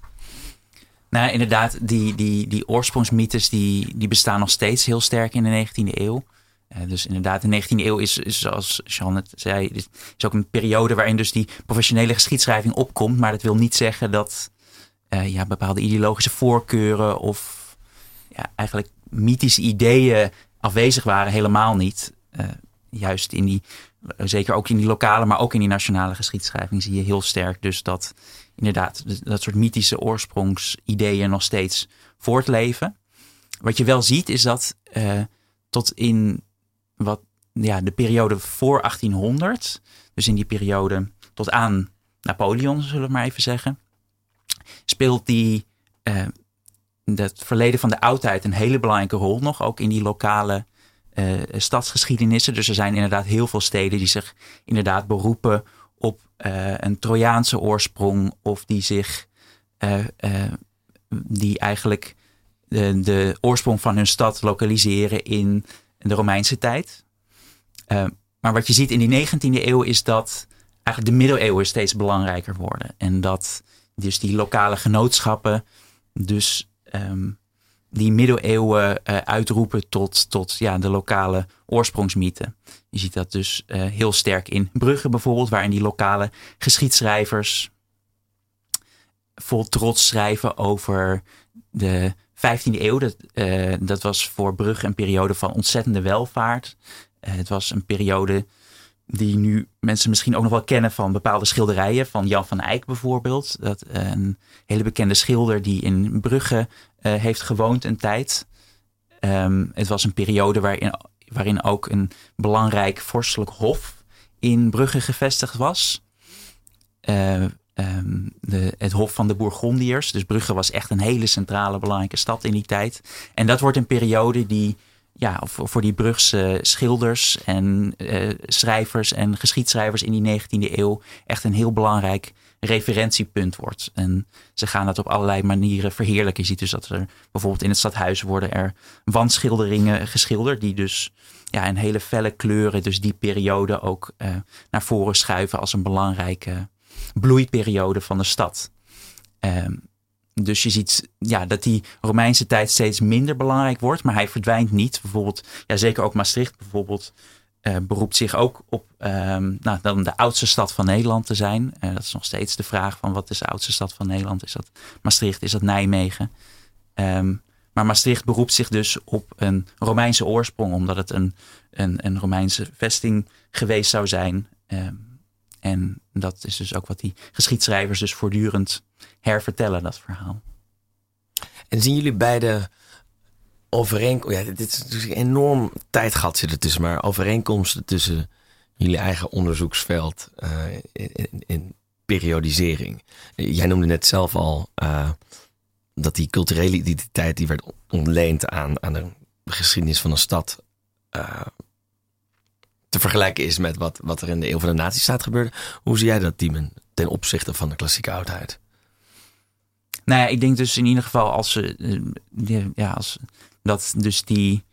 Nou, inderdaad, die, die, die oorsprongsmythes die, die bestaan nog steeds heel sterk in de 19e eeuw. Uh, dus inderdaad, de 19e eeuw is, is zoals Jean het zei, is, ook een periode waarin dus die professionele geschiedschrijving opkomt. Maar dat wil niet zeggen dat uh, ja, bepaalde ideologische voorkeuren of ja, eigenlijk mythische ideeën afwezig waren. Helemaal niet. Uh, juist in die, zeker ook in die lokale, maar ook in die nationale geschiedschrijving zie je heel sterk dus dat inderdaad dat soort mythische oorspronksideeën nog steeds voortleven. Wat je wel ziet is dat tot in wat ja, de periode voor 1800, dus in die periode tot aan Napoleon, zullen we maar even zeggen, speelt die uh, het verleden van de oudheid een hele belangrijke rol nog, ook in die lokale uh, stadsgeschiedenissen. Dus er zijn inderdaad heel veel steden die zich inderdaad beroepen op uh, een Trojaanse oorsprong of die zich die eigenlijk de, de oorsprong van hun stad lokaliseren in de Romeinse tijd. Maar wat je ziet in die 19e eeuw is dat eigenlijk de middeleeuwen steeds belangrijker worden. En dat dus die lokale genootschappen dus um, die middeleeuwen uh, uitroepen tot, tot ja, de lokale oorsprongsmythe. Je ziet dat dus uh, heel sterk in Brugge bijvoorbeeld, waarin die lokale geschiedschrijvers vol trots schrijven over de 15e eeuw, dat, eh, dat was voor Brugge een periode van ontzettende welvaart. Eh, het was een periode die nu mensen misschien ook nog wel kennen van bepaalde schilderijen. Van Jan van Eyck bijvoorbeeld. Dat, eh, een hele bekende schilder die in Brugge heeft gewoond een tijd. Ehm, het was een periode waarin, waarin ook een belangrijk vorstelijk hof in Brugge gevestigd was. Ehm, de, het Hof van de Bourgondiërs. Dus Brugge was echt een hele centrale, belangrijke stad in die tijd. En dat wordt een periode die ja, voor, voor die Brugse schilders en uh, schrijvers en geschiedschrijvers in die 19e eeuw echt een heel belangrijk referentiepunt wordt. En ze gaan dat op allerlei manieren verheerlijken. Je ziet dus dat er bijvoorbeeld in het stadhuis worden er wandschilderingen geschilderd, die dus ja, in hele felle kleuren, dus die periode ook uh, naar voren schuiven als een belangrijke bloeiperiode van de stad. Um, dus je ziet ja, dat die Romeinse tijd steeds minder belangrijk wordt, maar hij verdwijnt niet. Bijvoorbeeld, ja, zeker ook Maastricht bijvoorbeeld, uh, beroept zich ook op um, nou, dan de oudste stad van Nederland te zijn. Uh, dat is nog steeds de vraag van wat is de oudste stad van Nederland? Is dat Maastricht? Is dat Nijmegen? Um, maar Maastricht beroept zich dus op een Romeinse oorsprong, omdat het een, een, een Romeinse vesting geweest zou zijn. Um, en dat is dus ook wat die geschiedschrijvers dus voortdurend hervertellen, dat verhaal. En zien jullie beide overeenkomsten? Ja, dit is natuurlijk een enorm tijdgat zit er tussen, maar overeenkomsten tussen jullie eigen onderzoeksveld uh, in, in, periodisering. Jij noemde net zelf al uh, dat die culturele identiteit die werd ontleend aan, aan de geschiedenis van een stad. Uh, te vergelijken is met wat, wat er in de eeuw van de nazistaat gebeurde. Hoe zie jij dat, Diemen, ten opzichte van de klassieke oudheid? Nou ja, ik denk dus in ieder geval als ze, eh, ja, als dat dus die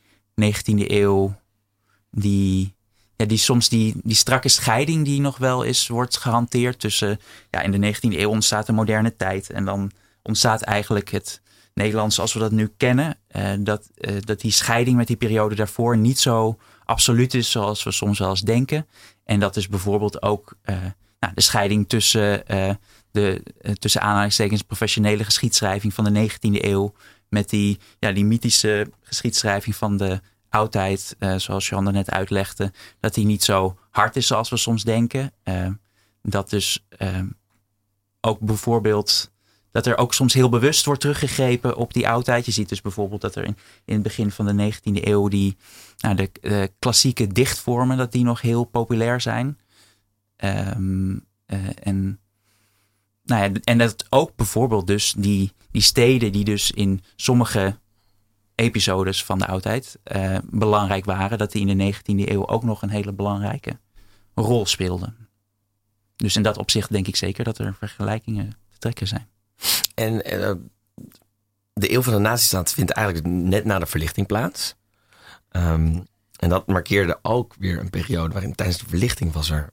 19e eeuw, die, ja, die soms die, die strakke scheiding die nog wel is, wordt gehanteerd tussen, ja, in de 19e eeuw ontstaat de moderne tijd en dan ontstaat eigenlijk het Nederlands zoals we dat nu kennen. Uh, dat, uh, dat die scheiding met die periode daarvoor niet zo absoluut is zoals we soms wel eens denken. En dat is bijvoorbeeld ook uh, nou, de scheiding tussen, uh, de, uh, tussen aanhalingstekens professionele geschiedschrijving van de 19e eeuw met die, ja, die mythische geschiedschrijving van de oudheid, zoals Jan er net uitlegde, dat die niet zo hard is zoals we soms denken. dat dus ook bijvoorbeeld dat er ook soms heel bewust wordt teruggegrepen op die oudheid. Je ziet dus bijvoorbeeld dat er in, het begin van de 19e eeuw die nou, de, klassieke dichtvormen, dat die nog heel populair zijn. Um, uh, en, nou ja, en dat ook bijvoorbeeld dus die, die steden die dus in sommige episodes van de oudheid uh, belangrijk waren, dat die in de 19e eeuw ook nog een hele belangrijke rol speelden. Dus in dat opzicht denk ik zeker dat er vergelijkingen te trekken zijn. En uh, de eeuw van de nazistaat vindt eigenlijk net na de verlichting plaats. Um, en dat markeerde ook weer een periode waarin tijdens de verlichting was er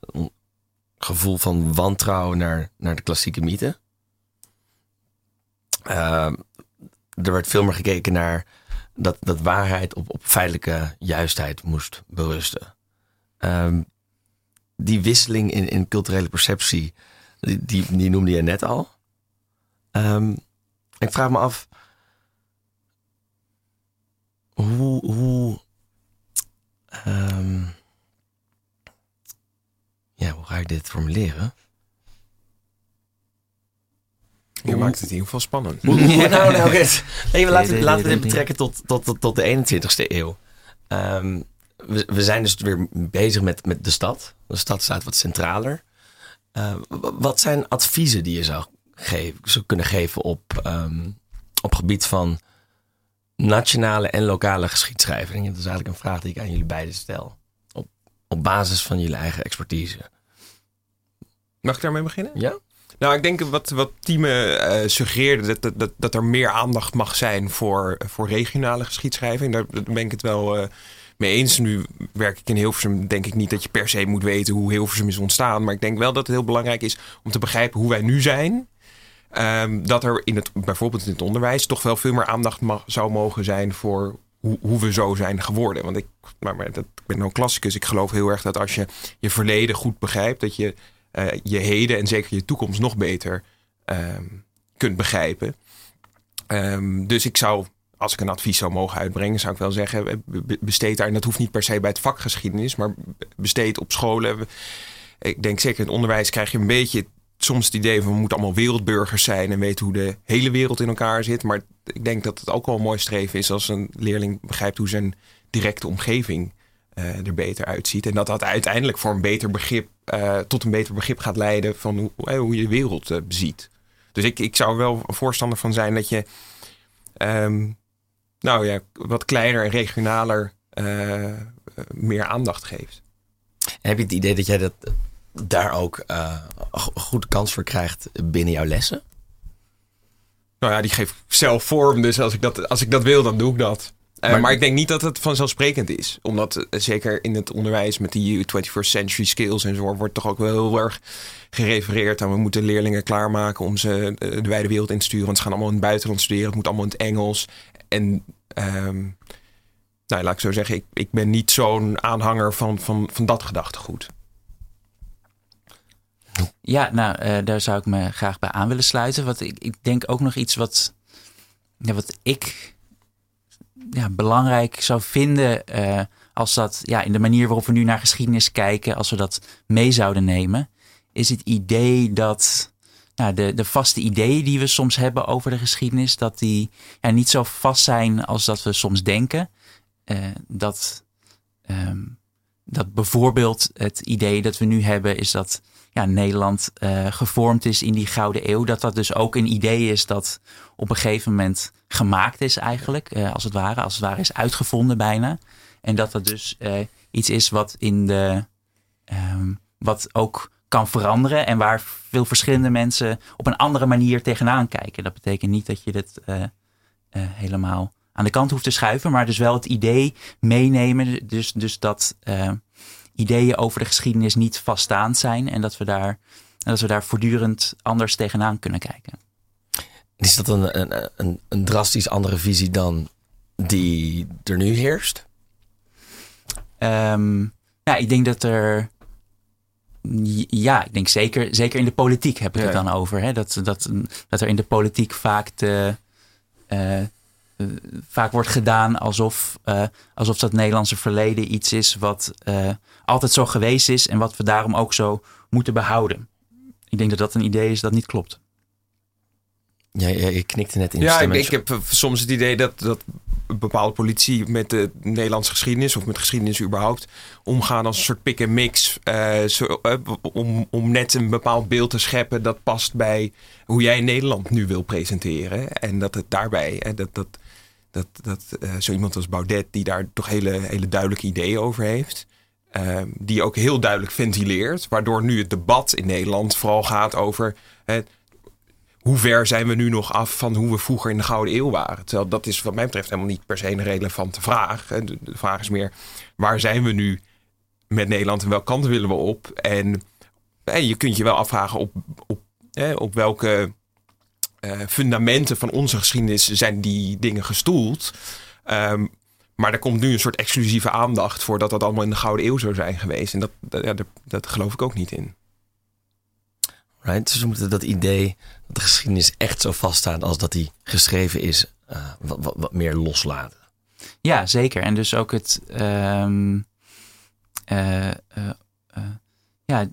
een gevoel van wantrouwen naar, naar de klassieke mythe. Uh, er werd veel meer gekeken naar dat, dat waarheid op, op feitelijke juistheid moest berusten. Um, die wisseling in, in culturele perceptie, die, die, die noemde je net al. Um, ik vraag me af, hoe, hoe, ja, hoe ga ik dit formuleren? Je maakt het in ieder geval spannend. Hoe, hoe, nou, nou, even laten, laten we dit betrekken tot, tot, tot, tot de 21ste eeuw. Um, we, we zijn dus weer bezig met, met de stad. De stad staat wat centraler. Uh, wat zijn adviezen die je zou, geven, zou kunnen geven op, um, op gebied van nationale en lokale geschiedschrijving? Dat is eigenlijk een vraag die ik aan jullie beiden stel. Op, basis van jullie eigen expertise. Mag ik daarmee beginnen? Ja. Nou, ik denk wat, wat Tieme uh, suggereerde, dat, dat, dat er meer aandacht mag zijn voor, voor regionale geschiedschrijving. Daar, daar ben ik het wel uh, mee eens. Nu werk ik in Hilversum, denk ik niet dat je per se moet weten hoe Hilversum is ontstaan. Maar ik denk wel dat het heel belangrijk is om te begrijpen hoe wij nu zijn. Um, dat er in het, bijvoorbeeld in het onderwijs toch wel veel meer aandacht mag, zou mogen zijn voor hoe, we zo zijn geworden. Want ik, maar, maar dat, ik ben een klassicus. Ik geloof heel erg dat als je je verleden goed begrijpt, dat je uh, je heden en zeker je toekomst nog beter um, kunt begrijpen. Ehm, dus ik zou, als ik een advies zou mogen uitbrengen, zou ik wel zeggen: eh, be- besteed daar, en dat hoeft niet per se bij het vak geschiedenis, maar besteed op scholen. Ik denk zeker in het onderwijs krijg je een beetje soms het idee van we moeten allemaal wereldburgers zijn en weten hoe de hele wereld in elkaar zit. Maar ik denk dat het ook wel een mooi streven is als een leerling begrijpt hoe zijn directe omgeving eh, er beter uitziet. En dat dat uiteindelijk voor een beter begrip, eh, tot een beter begrip gaat leiden van hoe, eh, hoe je de wereld beziet. Dus ik, ik zou wel een voorstander van zijn dat je ehm, nou ja, wat kleiner en regionaler meer aandacht geeft. Heb je het idee dat jij dat daar ook go- goed kans voor krijgt binnen jouw lessen? Nou ja, die geeft zelf vorm. Dus als ik dat, als ik dat wil, dan doe ik dat. Eh, Maar- maar, ik denk niet dat het vanzelfsprekend is. Omdat eh, zeker in het onderwijs met die 21st century skills en zo wordt toch ook wel heel erg gerefereerd aan we moeten leerlingen klaarmaken om ze de wijde wereld in te sturen. Want ze gaan allemaal in het buitenland studeren. Het moet allemaal in het Engels. En ehm, nou, laat ik zo zeggen, ik, ik ben niet zo'n aanhanger van, van, van dat gedachtegoed. Ja, nou, eh, daar zou ik me graag bij aan willen sluiten. Want ik, ik denk ook nog iets wat, ja, wat ik ja, belangrijk zou vinden. eh, als dat ja, in de manier waarop we nu naar geschiedenis kijken, als we dat mee zouden nemen, is het idee dat nou, de, de vaste ideeën die we soms hebben over de geschiedenis, dat die ja, niet zo vast zijn als dat we soms denken. Eh, dat, ehm, dat bijvoorbeeld het idee dat we nu hebben is dat Nederland eh, gevormd is in die Gouden Eeuw. Dat dat dus ook een idee is dat op een gegeven moment gemaakt is eigenlijk. eh, als het ware. Als het ware is uitgevonden bijna. En dat dat dus eh, iets is wat in de... ehm, wat ook kan veranderen. En waar veel verschillende mensen op een andere manier tegenaan kijken. Dat betekent niet dat je dit helemaal aan de kant hoeft te schuiven. Maar dus wel het idee meenemen. Dus, dus dat... ideeën over de geschiedenis niet vaststaand zijn en dat we daar, dat we daar voortdurend anders tegenaan kunnen kijken. Is dat een, een, een, een drastisch andere visie dan die er nu heerst? Ja, ik denk dat er. Ja, ik denk zeker, zeker in de politiek heb ik het dan over. Hè? Dat, dat, dat er in de politiek vaak eh, eh, vaak wordt gedaan alsof, eh, alsof dat Nederlandse verleden iets is wat eh, altijd zo geweest is en wat we daarom ook zo moeten behouden. Ik denk dat dat een idee is dat niet klopt. Ja, ja, je knikte net in Ja, ik, ik heb eh, soms het idee dat, dat bepaalde politie met de Nederlandse geschiedenis of met geschiedenis überhaupt omgaan als een soort pick en mix. eh, zo, eh, om, om net een bepaald beeld te scheppen dat past bij hoe jij Nederland nu wil presenteren. En dat het daarbij, eh, dat, dat, dat, dat eh, zo iemand als Baudet, die daar toch hele, hele duidelijke ideeën over heeft. eh, die ook heel duidelijk ventileert. Waardoor nu het debat in Nederland vooral gaat over. eh, hoe ver zijn we nu nog af van hoe we vroeger in de Gouden Eeuw waren? Terwijl dat is wat mij betreft helemaal niet per se een relevante vraag. hè. De, vraag is meer, waar zijn we nu met Nederland en welke kant willen we op? En hè, je kunt je wel afvragen op, op, hè, op welke eh, fundamenten van onze geschiedenis zijn die dingen gestoeld. Ehm, maar er komt nu een soort exclusieve aandacht voor dat dat allemaal in de Gouden Eeuw zou zijn geweest. En dat, dat, ja, dat, dat geloof ik ook niet in. Right? Dus we moeten dat idee dat de geschiedenis echt zo vaststaat als dat die geschreven is, eh, wat, wat, wat meer loslaten. Ja, zeker. En dus ook het. ehm, eh, eh, eh, ja,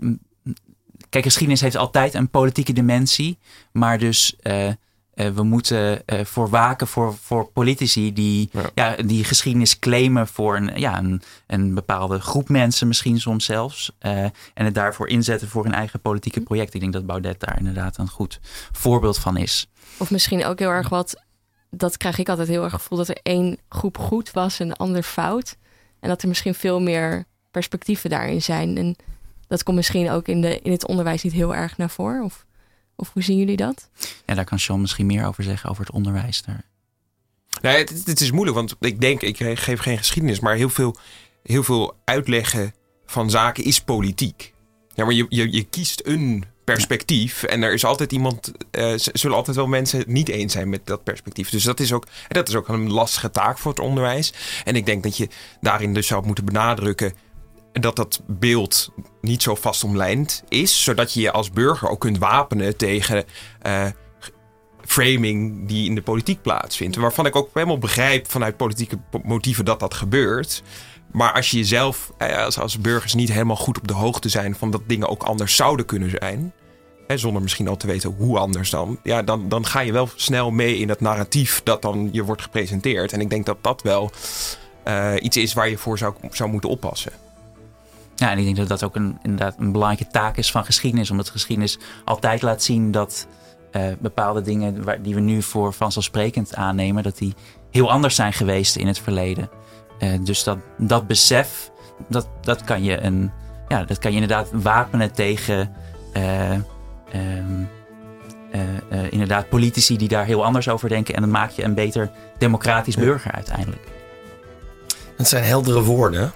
kijk, geschiedenis heeft altijd een politieke dimensie. Maar dus eh, eh, we moeten eh, voor waken voor, voor politici die, Ja. ja. die geschiedenis claimen voor een, ja, een, een bepaalde groep mensen, misschien soms zelfs. en het daarvoor inzetten voor hun eigen politieke project. Ik denk dat Baudet daar inderdaad een goed voorbeeld van is. Of misschien ook heel erg wat, dat krijg ik altijd heel erg gevoel dat er één groep goed was en de ander fout. En dat er misschien veel meer perspectieven daarin zijn. En dat komt misschien ook in, de, in het onderwijs niet heel erg naar voren. Of, of hoe zien jullie dat? Ja, daar kan Sean misschien meer over zeggen, over het onderwijs. Daar. Nee, het, het is moeilijk, want ik denk, ik geef geen geschiedenis, maar heel veel, heel veel uitleggen van zaken is politiek. Ja, maar je, je, je kiest een perspectief en er is altijd iemand, eh, z- zullen altijd wel mensen het niet eens zijn met dat perspectief. Dus dat is, ook, en dat is ook een lastige taak voor het onderwijs. En ik denk dat je daarin dus zou moeten benadrukken dat dat beeld niet zo vast omlijnd is, zodat je je als burger ook kunt wapenen tegen eh, framing die in de politiek plaatsvindt. Waarvan ik ook helemaal begrijp vanuit politieke motieven dat dat gebeurt. Maar als je jezelf eh, als, als burgers niet helemaal goed op de hoogte zijn van dat dingen ook anders zouden kunnen zijn. Hè, zonder misschien al te weten hoe anders dan. Ja, dan, dan ga je wel snel mee in het narratief dat dan je wordt gepresenteerd. En ik denk dat dat wel uh, iets is waar je voor zou, zou moeten oppassen. Ja, en ik denk dat dat ook een, inderdaad een belangrijke taak is van geschiedenis. Omdat geschiedenis altijd laat zien dat uh, bepaalde dingen waar, die we nu voor vanzelfsprekend aannemen, dat die heel anders zijn geweest in het verleden. Uh, dus dat, dat besef, dat, dat, kan je een, ja, dat kan je inderdaad wapenen tegen uh, um, inderdaad politici die daar heel anders over denken. En dan maak je een beter democratisch burger uiteindelijk. Dat zijn heldere woorden.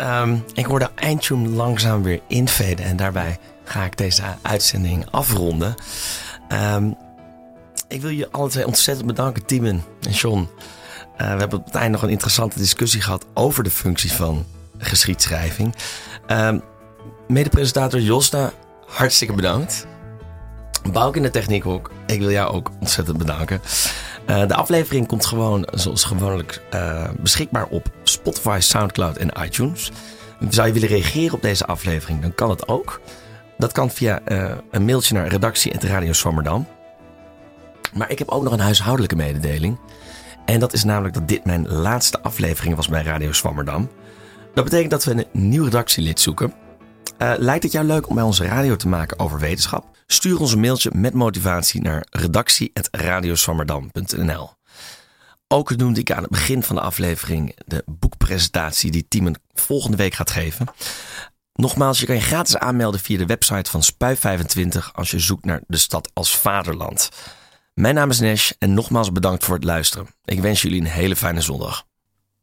Um, ik hoor de eindtune langzaam weer inveden en daarbij ga ik deze uitzending afronden. Um, ik wil je alle twee ontzettend bedanken, Timen en John. Uh, we hebben op het eind nog een interessante discussie gehad over de functie van geschiedschrijving. Um, Mede-presentator Josna, hartstikke bedankt. Bouwk in de techniek ook. Ik wil jou ook ontzettend bedanken. Uh, de aflevering komt gewoon zoals gewoonlijk uh, beschikbaar op Spotify, Soundcloud en iTunes. Zou je willen reageren op deze aflevering, dan kan het ook. Dat kan via uh, een mailtje naar redactie.radio Swammerdam. Maar ik heb ook nog een huishoudelijke mededeling. En dat is namelijk dat dit mijn laatste aflevering was bij Radio Swammerdam. Dat betekent dat we een nieuw redactielid zoeken. Uh, lijkt het jou leuk om bij onze radio te maken over wetenschap? Stuur ons een mailtje met motivatie naar redactie.radioswammerdam.nl Ook noemde ik aan het begin van de aflevering de boekpresentatie die Timen volgende week gaat geven. Nogmaals, je kan je gratis aanmelden via de website van Spui25 als je zoekt naar de stad als vaderland. Mijn naam is Nesh en nogmaals bedankt voor het luisteren. Ik wens jullie een hele fijne zondag.